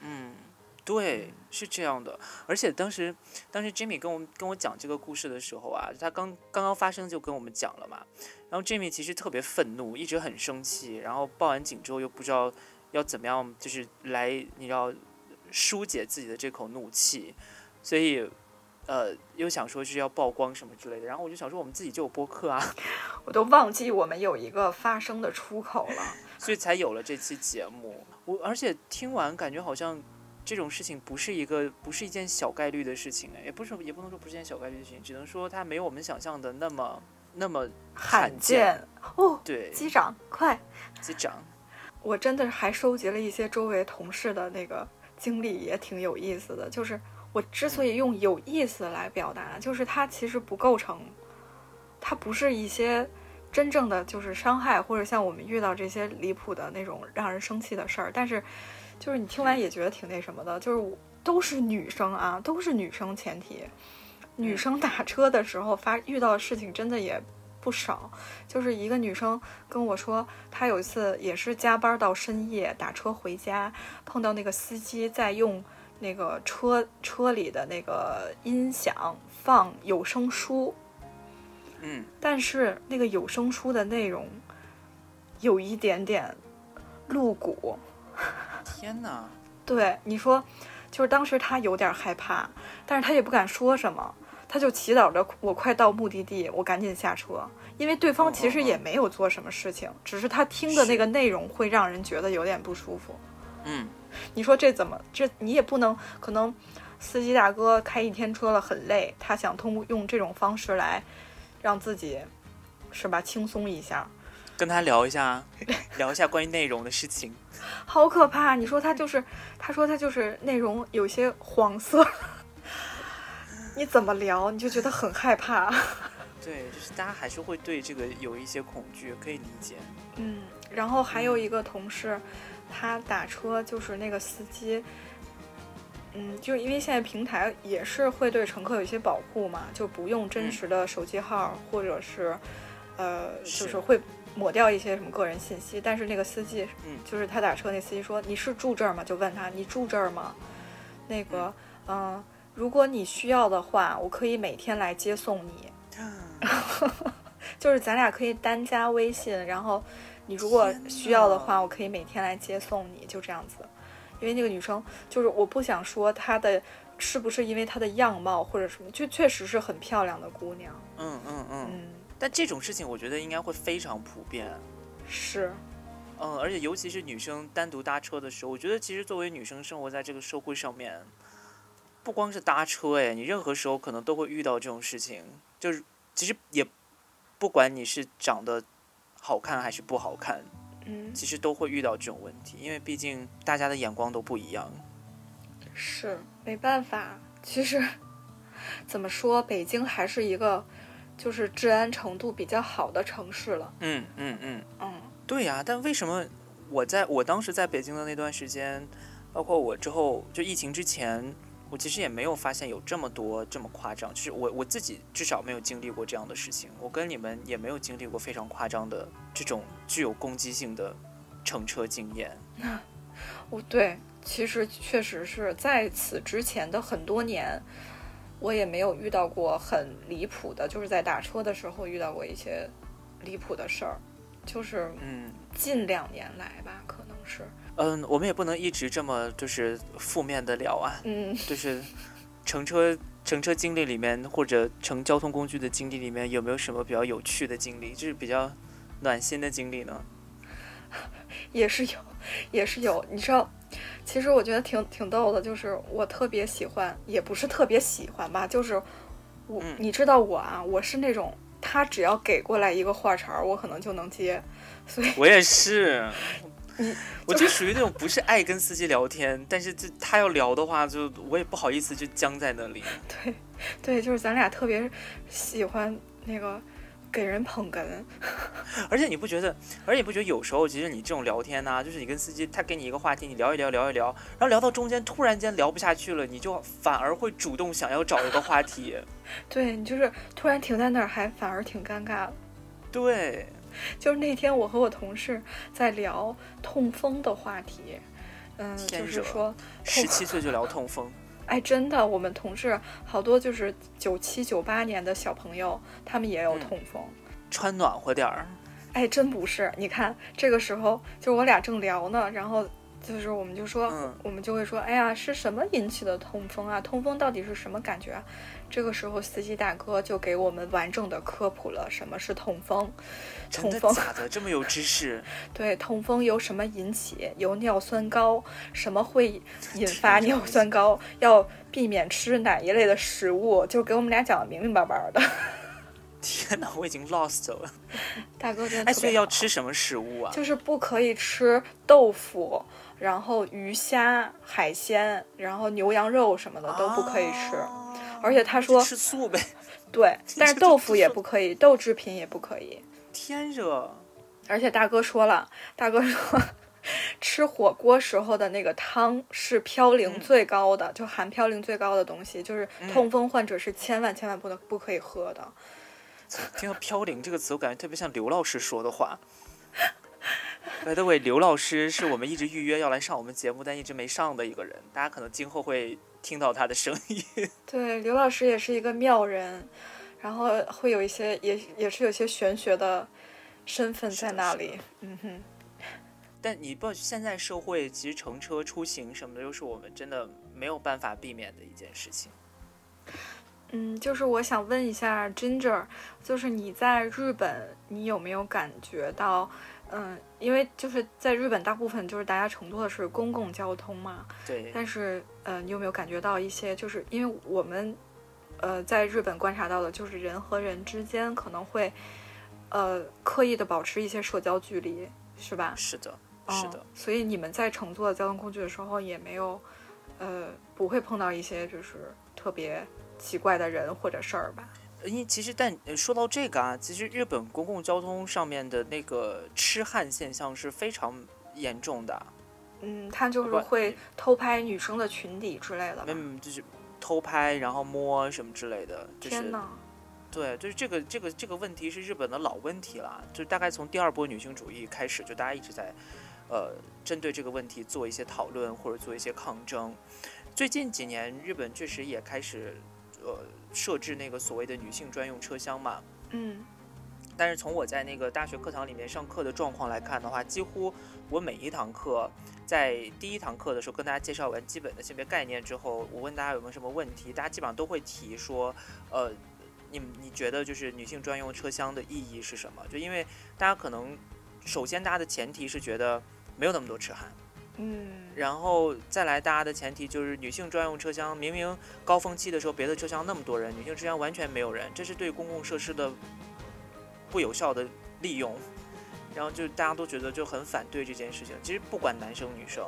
嗯，对，是这样的。而且当时，当时 Jimmy 跟我跟我讲这个故事的时候啊，他刚刚刚发生就跟我们讲了嘛。然后 Jimmy 其实特别愤怒，一直很生气，然后报完警之后又不知道要怎么样，就是来你要疏解自己的这口怒气，所以。呃，又想说是要曝光什么之类的，然后我就想说，我们自己就有播客啊，我都忘记我们有一个发声的出口了。所以才有了这期节目。我而且听完感觉好像这种事情不是一个不是一件小概率的事情哎，也不是也不能说不是一件小概率的事情，只能说它没有我们想象的那么那么罕见。见哦，对，机长快！机长，我真的还收集了一些周围同事的那个经历，也挺有意思的。就是我之所以用有意思来表达，就是它其实不构成，它不是一些真正的就是伤害，或者像我们遇到这些离谱的那种让人生气的事儿。但是，就是你听完也觉得挺那什么的，就是都是女生啊，都是女生前提，女生打车的时候发遇到的事情真的也不少。就是一个女生跟我说，她有一次也是加班到深夜打车回家，碰到那个司机在用那个车车里的那个音响放有声书，嗯，但是那个有声书的内容有一点点露骨。天哪，对你说，就是当时他有点害怕，但是他也不敢说什么，他就祈祷着我快到目的地，我赶紧下车，因为对方其实也没有做什么事情，只是他听的那个内容会让人觉得有点不舒服。嗯，你说这怎么？这你也不能可能，司机大哥开一天车了很累，他想通过用这种方式来让自己是吧轻松一下，跟他聊一下，聊一下关于内容的事情。好可怕！你说他就是，他说他就是内容有些黄色，你怎么聊你就觉得很害怕。对，就是大家还是会对这个有一些恐惧，可以理解。嗯，然后还有一个同事，他打车就是那个司机，嗯，就因为现在平台也是会对乘客有一些保护嘛，就不用真实的手机号，或者是，呃，就是是会抹掉一些什么个人信息。但是那个司机，嗯就是他打车那司机说：“你是住这儿吗？”就问他：“你住这儿吗？”那个，嗯、如果你需要的话，我可以每天来接送你。就是咱俩可以单加微信，然后你如果需要的话，我可以每天来接送你，就这样子。因为那个女生，就是我不想说她的是不是因为她的样貌或者什么，就确实是很漂亮的姑娘。嗯嗯嗯。嗯，但这种事情，我觉得应该会非常普遍。是，嗯，而且尤其是女生单独搭车的时候，我觉得其实作为女生生活在这个社会上面，不光是搭车，哎，你任何时候可能都会遇到这种事情。就是其实也不管你是长得好看还是不好看，嗯，其实都会遇到这种问题，因为毕竟大家的眼光都不一样。是没办法。其实怎么说，北京还是一个就是治安程度比较好的城市了。嗯嗯嗯，嗯对呀、但为什么我在我当时在北京的那段时间，包括我之后就疫情之前，我其实也没有发现有这么多这么夸张，就是我我自己至少没有经历过这样的事情，我跟你们也没有经历过非常夸张的这种具有攻击性的乘车经验。我对，其实确实是在此之前的很多年，我也没有遇到过很离谱的，就是在打车的时候遇到过一些离谱的事儿，就是嗯近两年来吧，可能是，嗯，我们也不能一直这么就是负面的聊啊，嗯，就是 乘车乘车经历里面或者乘交通工具的经历里面有没有什么比较有趣的经历，就是比较暖心的经历呢？也是有，也是有。你知道，其实我觉得挺挺逗的，就是我特别喜欢，也不是特别喜欢吧，就是我，嗯你知道我啊，我是那种他只要给过来一个话茬儿，我可能就能接，所以我也是你，我就属于那种不是爱跟司机聊天，但是就他要聊的话，就我也不好意思就僵在那里。对对，就是咱俩特别喜欢那个给人捧哏，而且你不觉得？而且你不觉得有时候其实你这种聊天呐、就是你跟司机他给你一个话题，你聊一聊聊一聊，然后聊到中间突然间聊不下去了，你就反而会主动想要找一个话题。对你就是突然停在那儿，还反而挺尴尬的。对，就是那天我和我同事在聊痛风的话题，嗯，就是说，十七岁就聊痛风，哎，真的，我们同事好多就是九七九八年的小朋友，他们也有嗯痛风。穿暖和点儿。哎，真不是，你看这个时候，就我俩正聊呢，然后就是我们就说，嗯我们就会说，哎呀，是什么引起的痛风啊？痛风到底是什么感觉啊？这个时候，司机大哥就给我们完整的科普了什么是痛风。痛风假的？这么有知识？对，痛风由什么引起？由尿酸高，什么会引发尿酸高？要避免吃哪一类的食物？就给我们俩讲的明明白白的。天哪，我已经 lost 了。大哥真的哎，所以要吃什么食物啊？就是不可以吃豆腐，然后鱼虾、海鲜，然后牛羊肉什么的都不可以吃。哦而且他说，吃素呗。对，但是豆腐也不可以，豆制品也不可以。天热，而且大哥说了，大哥说，吃火锅时候的那个汤是嘌呤嗯最高的，就含嘌呤最高的东西，就是嗯痛风患者是千万千万不能不可以喝的。听到“嘌呤”这个词，我感觉特别像刘老师说的话。By the way，刘老师是我们一直预约要来上我们节目，但一直没上的一个人。大家可能今后会听到他的声音。对，刘老师也是一个妙人，然后会有一些也也是有一些玄学的身份在那里。嗯哼。但你不，现在社会其实乘车出行什么的，又是我们真的没有办法避免的一件事情。嗯，就是我想问一下 Ginger，就是你在日本，你有没有感觉到，嗯，因为就是在日本，大部分就是大家乘坐的是公共交通嘛，对，但是，呃，你有没有感觉到一些，就是因为我们，呃，在日本观察到的，就是人和人之间可能会，呃，刻意的保持一些社交距离，是吧？是的，是的哦。所以你们在乘坐交通工具的时候，也没有，呃，不会碰到一些就是特别奇怪的人或者事儿吧？因为其实但呃说到这个啊，其实日本公共交通上面的那个痴汉现象是非常严重的。嗯，他就是会偷拍女生的裙底之类的吧。嗯，就是偷拍，然后摸什么之类的，就是对，就是这个这个这个问题是日本的老问题了，就大概从第二波女性主义开始，就大家一直在，呃，针对这个问题做一些讨论或者做一些抗争。最近几年，日本确实也开始，呃，设置那个所谓的女性专用车厢嘛。嗯但是从我在那个大学课堂里面上课的状况来看的话，几乎我每一堂课，在第一堂课的时候跟大家介绍完基本的性别概念之后，我问大家有没有什么问题，大家基本上都会提说，呃，你你觉得就是女性专用车厢的意义是什么？就因为大家可能首先大家的前提是觉得没有那么多痴汉，嗯，然后再来大家的前提就是女性专用车厢，明明高峰期的时候别的车厢那么多人，女性车厢完全没有人，这是对公共设施的不有效的利用。然后就大家都觉得就很反对这件事情。其实不管男生女生，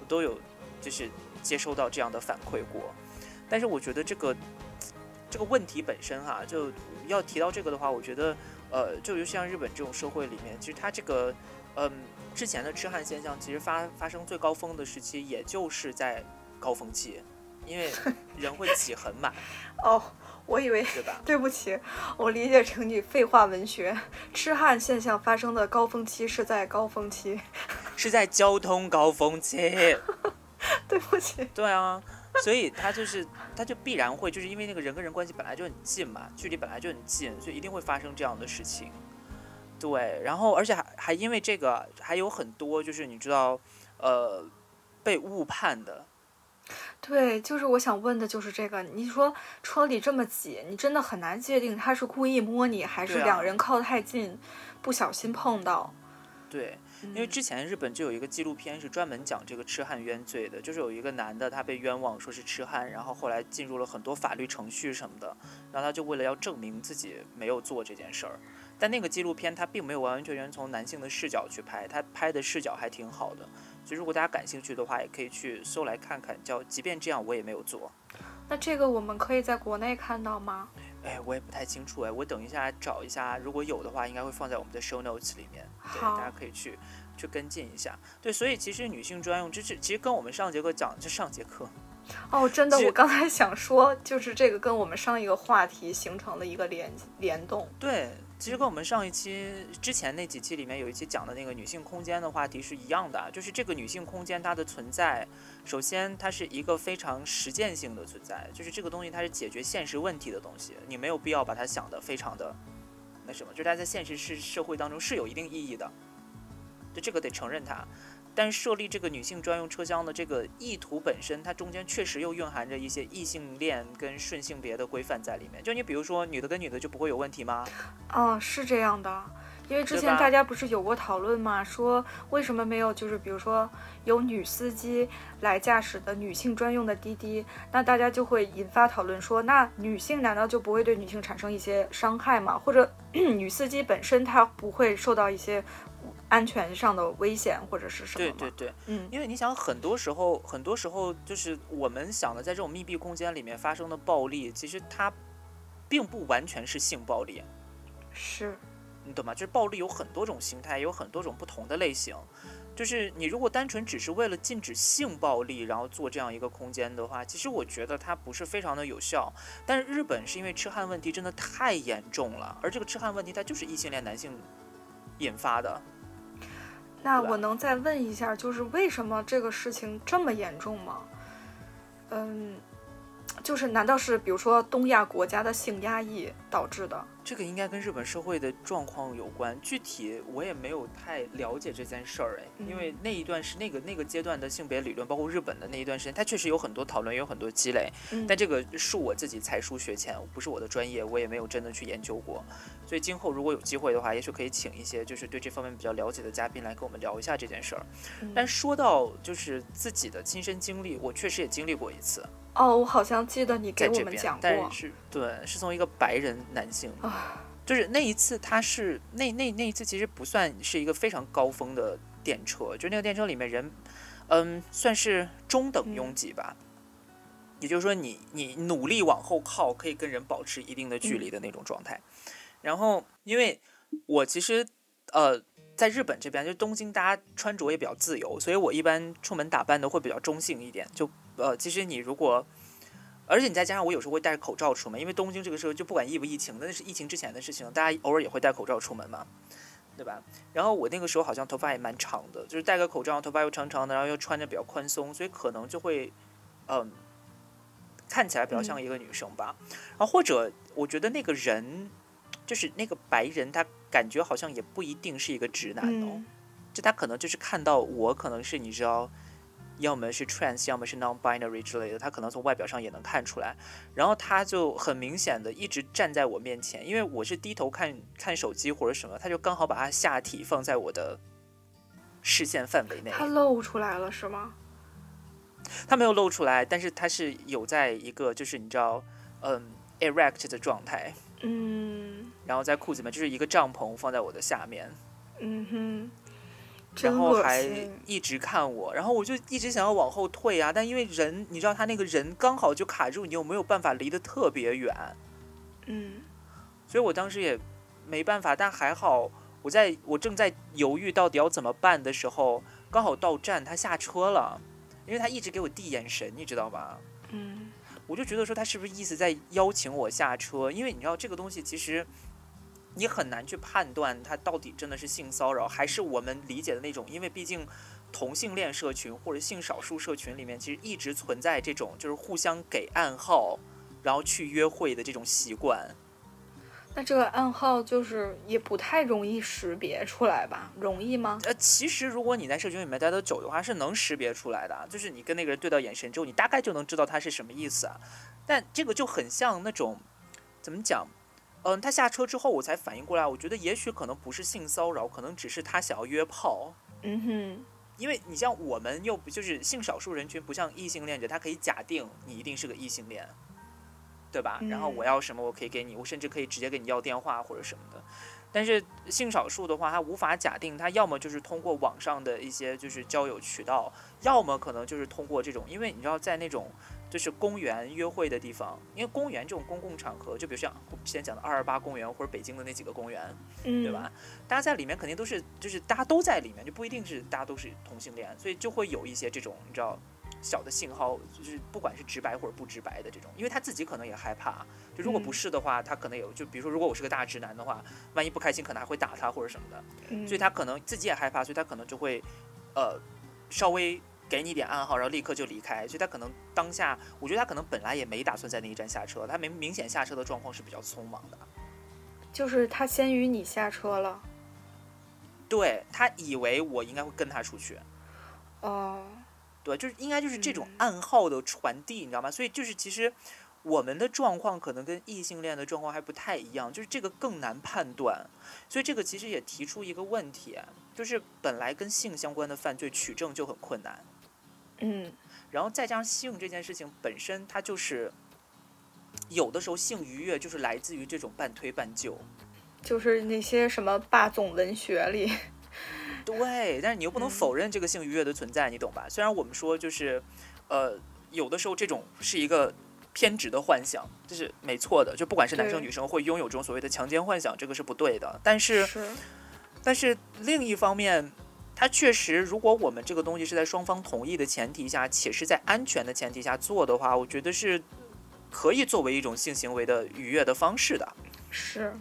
我都有就是接收到这样的反馈过。但是我觉得这个这个问题本身哈、就要提到这个的话，我觉得呃，就尤其像日本这种社会里面，其实它这个嗯、之前的痴汉现象，其实发发生最高峰的时期，也就是在高峰期，因为人会挤很满，哦，我以为对吧？对不起，我理解成你废话文学。痴汉现象发生的高峰期是在高峰期，是在交通高峰期。对不起。对啊，所以他就是，他就必然会，就是因为那个人跟人关系本来就很近嘛，距离本来就很近，所以一定会发生这样的事情。对，然后而且还还因为这个，还有很多就是你知道，呃，被误判的，对，就是我想问的就是这个。你说车里这么挤，你真的很难界定他是故意摸你，还是两人靠太近，不小心碰到。对，因为之前日本就有一个纪录片是专门讲这个痴汉冤罪的，就是有一个男的他被冤枉说是痴汉，然后后来进入了很多法律程序什么的，然后他就为了要证明自己没有做这件事儿，但那个纪录片它并没有完完全全从男性的视角去拍，它拍的视角还挺好的，所以如果大家感兴趣的话，也可以去搜来看看，叫即便这样我也没有做。那这个我们可以在国内看到吗？哎，我也不太清楚哎，我等一下找一下，如果有的话，应该会放在我们的 show notes 里面，大家可以去去跟进一下。对，所以其实女性专用，这是其实跟我们上节课讲，就上节课，哦，真的，我刚才想说，就是这个跟我们上一个话题形成了一个联联动。对，其实跟我们上一期之前那几期里面有一期讲的那个女性空间的话题是一样的，就是这个女性空间它的存在，首先它是一个非常实践性的存在，就是这个东西它是解决现实问题的东西，你没有必要把它想得非常的那什么，就是它在现实是社会当中是有一定意义的，就这个得承认它。但设立这个女性专用车厢的这个意图本身，它中间确实又蕴含着一些异性恋跟顺性别的规范在里面。就你比如说，女的跟女的就不会有问题吗？哦，是这样的，因为之前大家不是有过讨论嘛，说为什么没有就是比如说有女司机来驾驶的女性专用的滴滴，那大家就会引发讨论说，那女性难道就不会对女性产生一些伤害吗？或者 女司机本身她不会受到一些安全上的危险或者是什么？对对对，嗯，因为你想，很多时候，很多时候就是我们想的，在这种密闭空间里面发生的暴力，其实它并不完全是性暴力，是，你懂吗？就是暴力有很多种形态，有很多种不同的类型。就是你如果单纯只是为了禁止性暴力，然后做这样一个空间的话，其实我觉得它不是非常的有效。但是日本是因为痴汉问题真的太严重了，而这个痴汉问题它就是异性恋男性引发的。那我能再问一下，就是为什么这个事情这么严重吗？嗯，就是难道是比如说东亚国家的性压抑导致的？这个应该跟日本社会的状况有关，具体我也没有太了解这件事儿哎，因为那一段是那个那个阶段的性别理论，包括日本的那一段时间，它确实有很多讨论，也有很多积累，嗯。但这个恕我自己才疏学浅，不是我的专业，我也没有真的去研究过，所以今后如果有机会的话，也许可以请一些就是对这方面比较了解的嘉宾来跟我们聊一下这件事儿。嗯。但说到就是自己的亲身经历，我确实也经历过一次，哦，我好像记得你给我们讲，过但是对，是从一个白人男性，啊，就是那一次他是那那那一次其实不算是一个非常高峰的电车，就那个电车里面人，嗯，算是中等拥挤吧。也就是说你，你努力往后靠，可以跟人保持一定的距离的那种状态。然后，因为我其实呃，在日本这边，就东京，大家穿着也比较自由，所以我一般出门打扮的会比较中性一点。就呃，其实你如果，而且你再加上我有时候会戴着口罩出门，因为东京这个时候就不管疫不疫情，那是疫情之前的事情，大家偶尔也会戴口罩出门嘛，对吧？然后我那个时候好像头发也蛮长的，就是戴个口罩，头发又长长的，然后又穿着比较宽松，所以可能就会嗯。看起来比较像一个女生吧，然后或者我觉得那个人，就是那个白人，他感觉好像也不一定是一个直男哦，嗯就他可能就是看到我可能是你知道要么是 trans，要么是 non-binary 之类的，他可能从外表上也能看出来。然后他就很明显的一直站在我面前，因为我是低头看看手机或者什么，他就刚好把他下体放在我的视线范围内。他露出来了是吗？他没有露出来，但是他是有在一个就是你知道，嗯，erect 的状态。嗯然后在裤子里面就是一个帐篷放在我的下面，嗯哼，然后还。一直看我，然后我就一直想要往后退啊，但因为人你知道他那个人刚好就卡住你，又没有办法离得特别远，嗯所以我当时也没办法，但还好我在我正在犹豫到底要怎么办的时候，刚好到站他下车了，因为他一直给我递眼神，你知道吧？嗯我就觉得说他是不是意思在邀请我下车？因为你知道这个东西其实你很难去判断他到底真的是性骚扰，还是我们理解的那种，因为毕竟同性恋社群或者性少数社群里面其实一直存在这种就是互相给暗号，然后去约会的这种习惯。那这个暗号就是也不太容易识别出来吧？容易吗？呃，其实如果你在社群里面待得久的话，是能识别出来的啊。就是你跟那个人对到眼神之后，你大概就能知道他是什么意思啊。但这个就很像那种，怎么讲？嗯，他下车之后，我才反应过来，我觉得也许可能不是性骚扰，可能只是他想要约炮。嗯哼，因为你像我们又不就是性少数人群，不像异性恋者，他可以假定你一定是个异性恋，对吧？然后嗯我要什么，我可以给你，我甚至可以直接给你要电话或者什么的。但是性少数的话，他无法假定，他要么就是通过网上的一些就是交友渠道，要么可能就是通过这种，因为你知道在那种就是公园约会的地方，因为公园这种公共场合，就比如像我之前讲的二二八公园或者北京的那几个公园，嗯，对吧？？大家在里面肯定都是，就是大家都在里面，就不一定是大家都是同性恋，所以就会有一些这种你知道小的信号，就是不管是直白或者不直白的这种，因为他自己可能也害怕，就如果不嗯是的话，他可能有，就比如说如果我是个大直男的话，万一不开心，可能还会打他或者什么的，嗯，所以他可能自己也害怕，所以他可能就会呃稍微。给你一点暗号，然后立刻就离开，所以他可能当下，我觉得他可能本来也没打算在那一站下车，他明明显下车的状况是比较匆忙的。就是他先于你下车了。对他以为我应该会跟他出去，哦，对，就是应该就是这种嗯暗号的传递，你知道吗？所以就是其实我们的状况可能跟异性恋的状况还不太一样，就是这个更难判断。所以这个其实也提出一个问题，就是本来跟性相关的犯罪取证就很困难，嗯然后再加上性这件事情本身，它就是有的时候性愉悦就是来自于这种半推半就。就是那些什么霸总文学里，对，但是你又不能嗯否认这个性愉悦的存在，你懂吧？虽然我们说就是，呃，有的时候这种是一个偏执的幻想，这是没错的。就不管是男生女生会拥有这种所谓的强奸幻想，这个是不对的。但是，是，但是另一方面，它确实，如果我们这个东西是在双方同意的前提下，且是在安全的前提下做的话，我觉得是可以作为一种性行为的愉悦的方式的。是，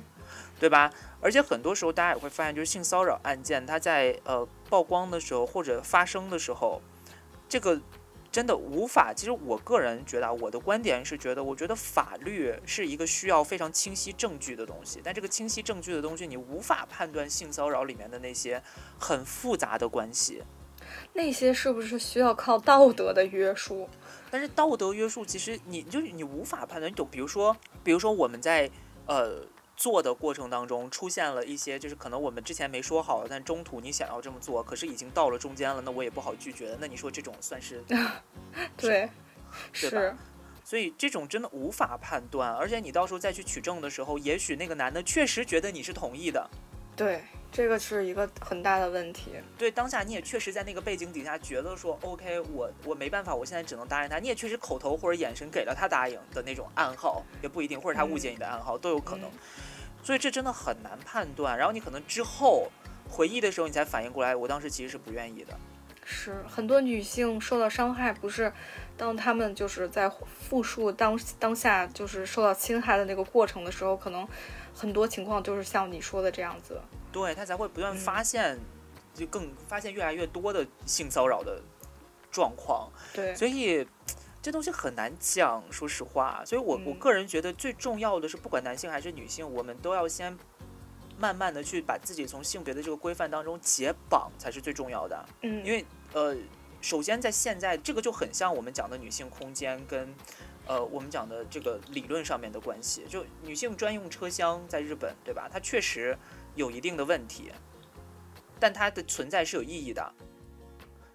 对吧？而且很多时候大家也会发现，就是性骚扰案件，它在呃曝光的时候或者发生的时候，这个真的无法。其实我个人觉得啊，我的观点是觉得，我觉得法律是一个需要非常清晰证据的东西，但这个清晰证据的东西，你无法判断性骚扰里面的那些很复杂的关系。那些是不是需要靠道德的约束？但是道德约束，其实你就是你无法判断。你懂？比如说，比如说我们在呃做的过程当中出现了一些，就是可能我们之前没说好，但中途你想要这么做，可是已经到了中间了，那我也不好拒绝。那你说这种算是？对，对吧，所以这种真的无法判断。而且你到时候再去取证的时候，也许那个男的确实觉得你是同意的，对，这个是一个很大的问题。对，当下你也确实在那个背景底下觉得说，OK，我我没办法，我现在只能答应他。你也确实口头或者眼神给了他答应的那种暗号，也不一定，或者他误解你的暗号、都有可能。所以这真的很难判断。然后你可能之后回忆的时候，你才反应过来，我当时其实是不愿意的。是很多女性受到伤害，不是当她们就是在复述当当下就是受到侵害的那个过程的时候，可能很多情况就是像你说的这样子。对他才会不断嗯发现，就更发现越来越多的性骚扰的状况。对，所以这东西很难讲，说实话。所以我我嗯个人觉得最重要的是，不管男性还是女性，我们都要先慢慢的去把自己从性别的这个规范当中解绑，才是最重要的。嗯，因为呃，首先在现在这个就很像我们讲的女性空间跟，呃，我们讲的这个理论上面的关系。就女性专用车厢在日本，对吧？它确实有一定的问题，但它的存在是有意义的。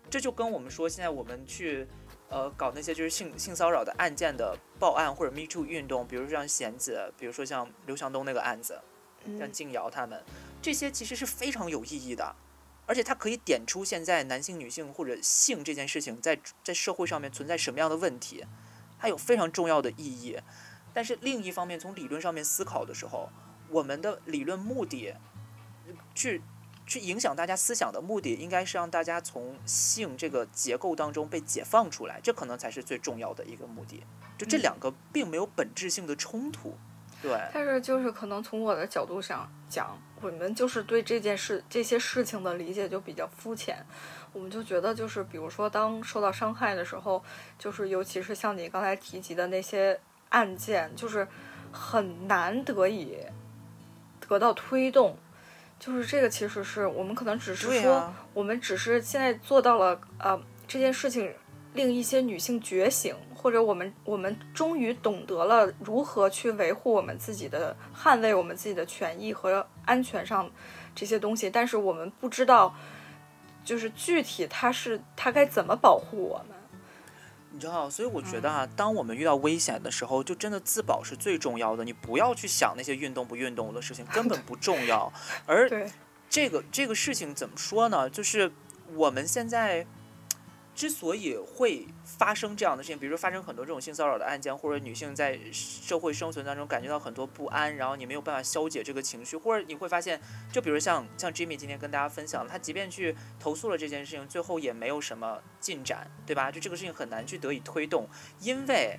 这就跟我们说，现在我们去，呃，搞那些就是性性骚扰的案件的报案或者 Me Too 运动，比如说像贤子，比如说像刘强东那个案子，像静瑶他们，这些其实是非常有意义的。而且它可以点出现在男性、女性或者性这件事情在在社会上面存在什么样的问题，它有非常重要的意义。但是另一方面，从理论上面思考的时候，我们的理论目的，去去影响大家思想的目的，应该是让大家从性这个结构当中被解放出来，这可能才是最重要的一个目的。就这两个并没有本质性的冲突。对，但是就是可能从我的角度上讲，我们就是对这件事、这些事情的理解就比较肤浅。我们就觉得，就是比如说，当受到伤害的时候，就是尤其是像你刚才提及的那些案件，就是很难得以得到推动。就是这个，其实是我们可能只是说，我们只是现在做到了，呃，这件事情令一些女性觉醒。或者我们我们终于懂得了如何去维护我们自己的、捍卫我们自己的权益和安全上这些东西，但是我们不知道，就是具体它是它该怎么保护我们。你知道，所以我觉得啊，当我们遇到危险的时候，就真的自保是最重要的。你不要去想那些运动不运动的事情，根本不重要。而这个这个事情怎么说呢？就是我们现在。之所以会发生这样的事情，比如说发生很多这种性骚扰的案件，或者女性在社会生存当中感觉到很多不安，然后你没有办法消解这个情绪，或者你会发现，就比如像像 Jimmy 今天跟大家分享，他即便去投诉了这件事情，最后也没有什么进展，对吧？就这个事情很难去得以推动，因为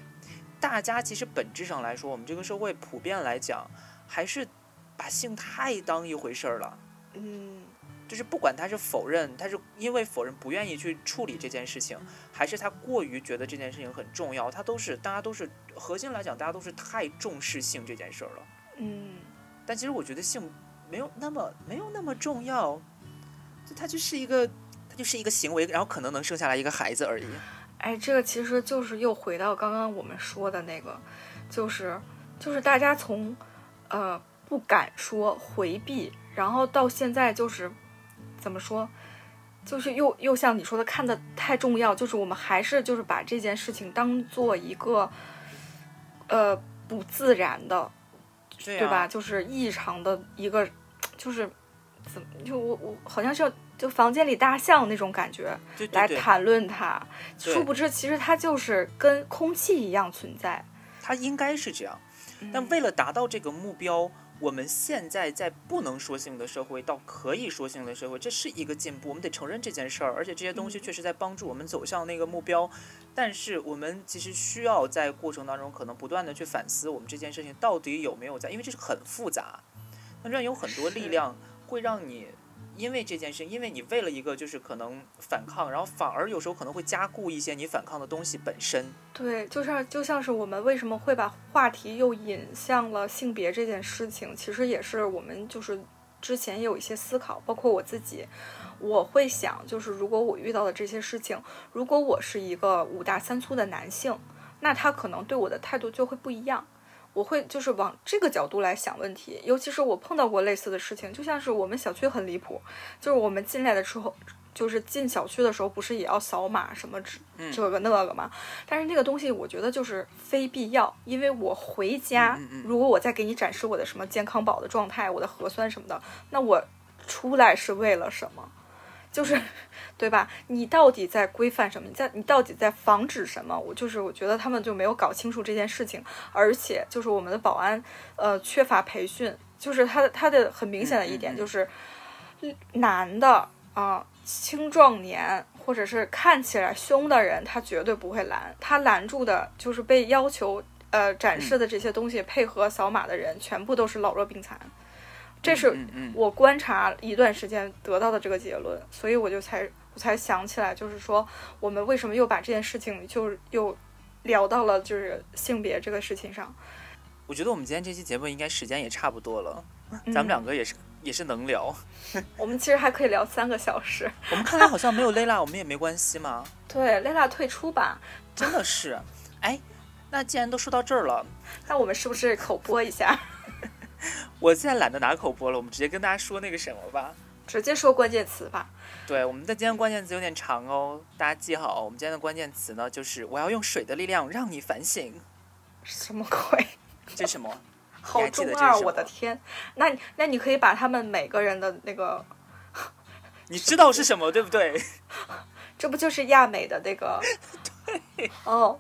大家其实本质上来说，我们这个社会普遍来讲，还是把性太当一回事儿了，嗯。就是不管他是否认，他是因为否认不愿意去处理这件事情，还是他过于觉得这件事情很重要，他都是大家都是核心来讲，大家都是太重视性这件事儿了。嗯，但其实我觉得性没有那么没有那么重要，就它就是一个它就是一个行为，然后可能能生下来一个孩子而已。哎，这个其实就是又回到刚刚我们说的那个，就是就是大家从呃不敢说回避，然后到现在就是。怎么说，就是又又像你说的，看的太重要，就是我们还是就是把这件事情当做一个，呃，不自然的，对吧？就是异常的一个，就是怎么就我我好像是就房间里大象那种感觉来谈论它，殊不知其实它就是跟空气一样存在。它应该是这样，但为了达到这个目标。我们现在在不能说性的社会到可以说性的社会，这是一个进步，我们得承认这件事儿。而且这些东西确实在帮助我们走向那个目标。但是我们其实需要在过程当中可能不断的去反思，我们这件事情到底有没有在，因为这是很复杂，那这样有很多力量会让你。因为这件事，因为你为了一个就是可能反抗，然后反而有时候可能会加固一些你反抗的东西本身。对，就像就像是我们为什么会把话题又引向了性别这件事情，其实也是我们就是之前也有一些思考，包括我自己，我会想，就是如果我遇到的这些事情，如果我是一个五大三粗的男性，那他可能对我的态度就会不一样。我会就是往这个角度来想问题，尤其是我碰到过类似的事情，就像是我们小区很离谱，就是我们进来的时候，就是进小区的时候，不是也要扫码什么这这个那个嘛？但是那个东西我觉得就是非必要，因为我回家，如果我再给你展示我的什么健康宝的状态，我的核酸什么的，那我出来是为了什么？就是，对吧？你到底在规范什么？你在你到底在防止什么？我就是，我觉得他们就没有搞清楚这件事情，而且就是我们的保安，呃，缺乏培训。就是他的他的很明显的一点就是，男的啊，青壮年或者是看起来凶的人，他绝对不会拦。他拦住的就是被要求呃展示的这些东西，配合扫码的人，全部都是老弱病残。这是我观察一段时间得到的这个结论，所以我就才我才想起来，就是说我们为什么又把这件事情就又聊到了就是性别这个事情上。我觉得我们今天这期节目应该时间也差不多了。咱们两个也是也是能聊。我们其实还可以聊三个小时。我们看来好像没有 Layla，我们也没关系吗？对，Layla 退出吧。真的是，哎，那既然都说到这儿了，那我们是不是口播一下？我现在懒得拿口播了，我们直接跟大家说那个什么吧。直接说关键词吧。对，我们的今天关键词有点长哦，大家记好。我们今天的关键词呢，就是我要用水的力量让你反省。什么鬼？这 什么？好中二！我的天，那那你可以把他们每个人的那个，你知道是什么对不对？这不就是亚美的那个？对。哦，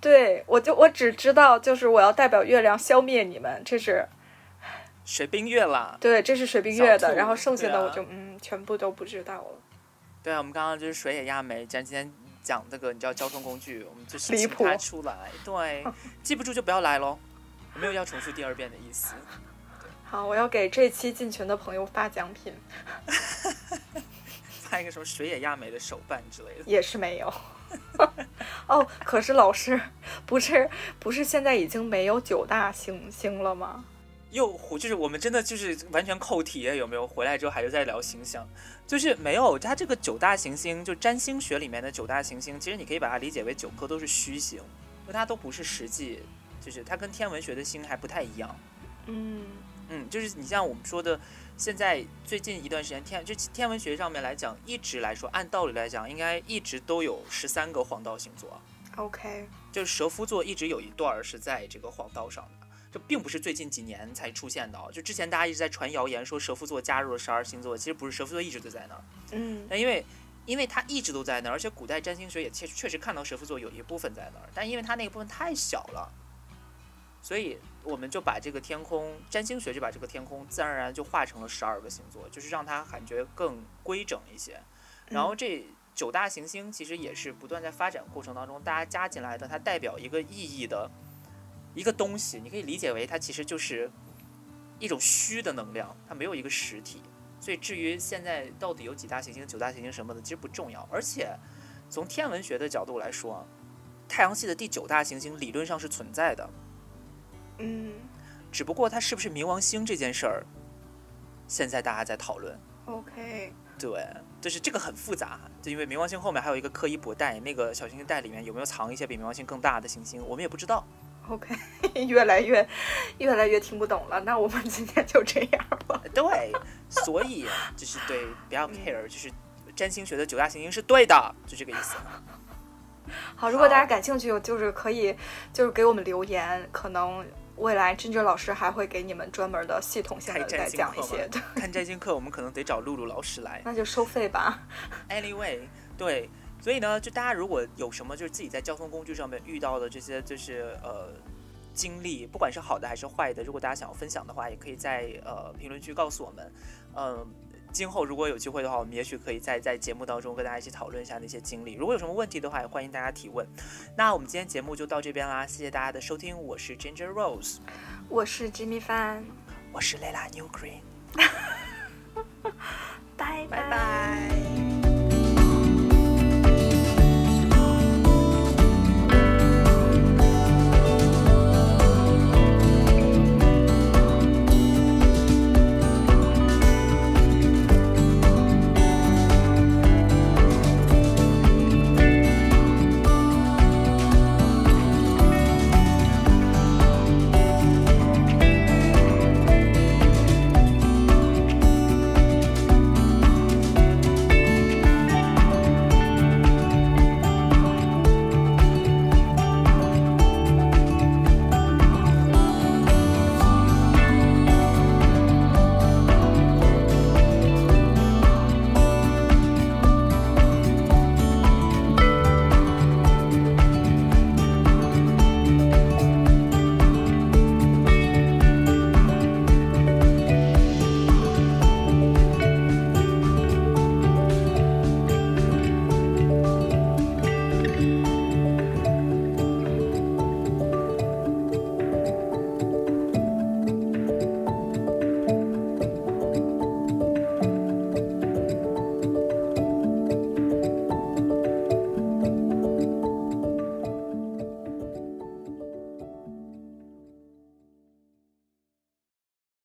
对，我就我只知道，就是我要代表月亮消灭你们，这是。水冰月啦，对，这是水冰月的，然后剩下的我就嗯，全部都不知道了。对啊，我们刚刚就是水野亚美，咱今天讲这个，你知道交通工具，我们就是请他出来，对，记不住就不要来喽，没有要重复第二遍的意思。好，我要给这期进群的朋友发奖品，发一个什么水野亚美的手办之类的，也是没有。哦，可是老师，不是不是现在已经没有九大行星了吗？又就是我们真的就是完全扣题，有没有？回来之后还是在聊星象，就是没有。它这个九大行星，就占星学里面的九大行星，其实你可以把它理解为九颗都是虚星，因为它都不是实际，就是它跟天文学的星还不太一样。嗯嗯，就是你像我们说的，现在最近一段时间天就天文学上面来讲，一直来说，按道理来讲，应该一直都有十三个黄道星座。OK，就是蛇夫座一直有一段是在这个黄道上的。这并不是最近几年才出现的，就之前大家一直在传谣言说蛇夫座加入了十二星座，其实不是，蛇夫座一直都在那儿。嗯，那因为因为它一直都在那儿，而且古代占星学也确确实看到蛇夫座有一部分在那儿，但因为它那个部分太小了，所以我们就把这个天空占星学就把这个天空自然而然就画成了十二个星座，就是让它感觉更规整一些。然后这九大行星其实也是不断在发展过程当中大家加进来的，它代表一个意义的。一个东西，你可以理解为它其实就是一种虚的能量，它没有一个实体。所以至于现在到底有几大行星、九大行星什么的，其实不重要。而且从天文学的角度来说，太阳系的第九大行星理论上是存在的。嗯，只不过它是不是冥王星这件事儿，现在大家在讨论。OK。对，就是这个很复杂，就因为冥王星后面还有一个柯伊伯带，那个小行星带里面有没有藏一些比冥王星更大的行星，我们也不知道。OK，越来越越来越听不懂了。那我们今天就这样吧。对，所以就是对，不要 care，就是占星学的九大行星是对的，就这个意思。好，如果大家感兴趣，就是可以就是给我们留言，可能未来真真老师还会给你们专门的系统性的再讲一些。看占星课，我们可能得找露露老师来。那就收费吧。Anyway，对。所以呢，就大家如果有什么就是自己在交通工具上面遇到的这些就是呃经历，不管是好的还是坏的，如果大家想要分享的话，也可以在呃评论区告诉我们。嗯，今后如果有机会的话，我们也许可以在在节目当中跟大家一起讨论一下那些经历。如果有什么问题的话，也欢迎大家提问。那我们今天节目就到这边啦，谢谢大家的收听。我是 Ginger Rose，我是 Jimmy Fan，我是 Lela New Green，拜 拜拜。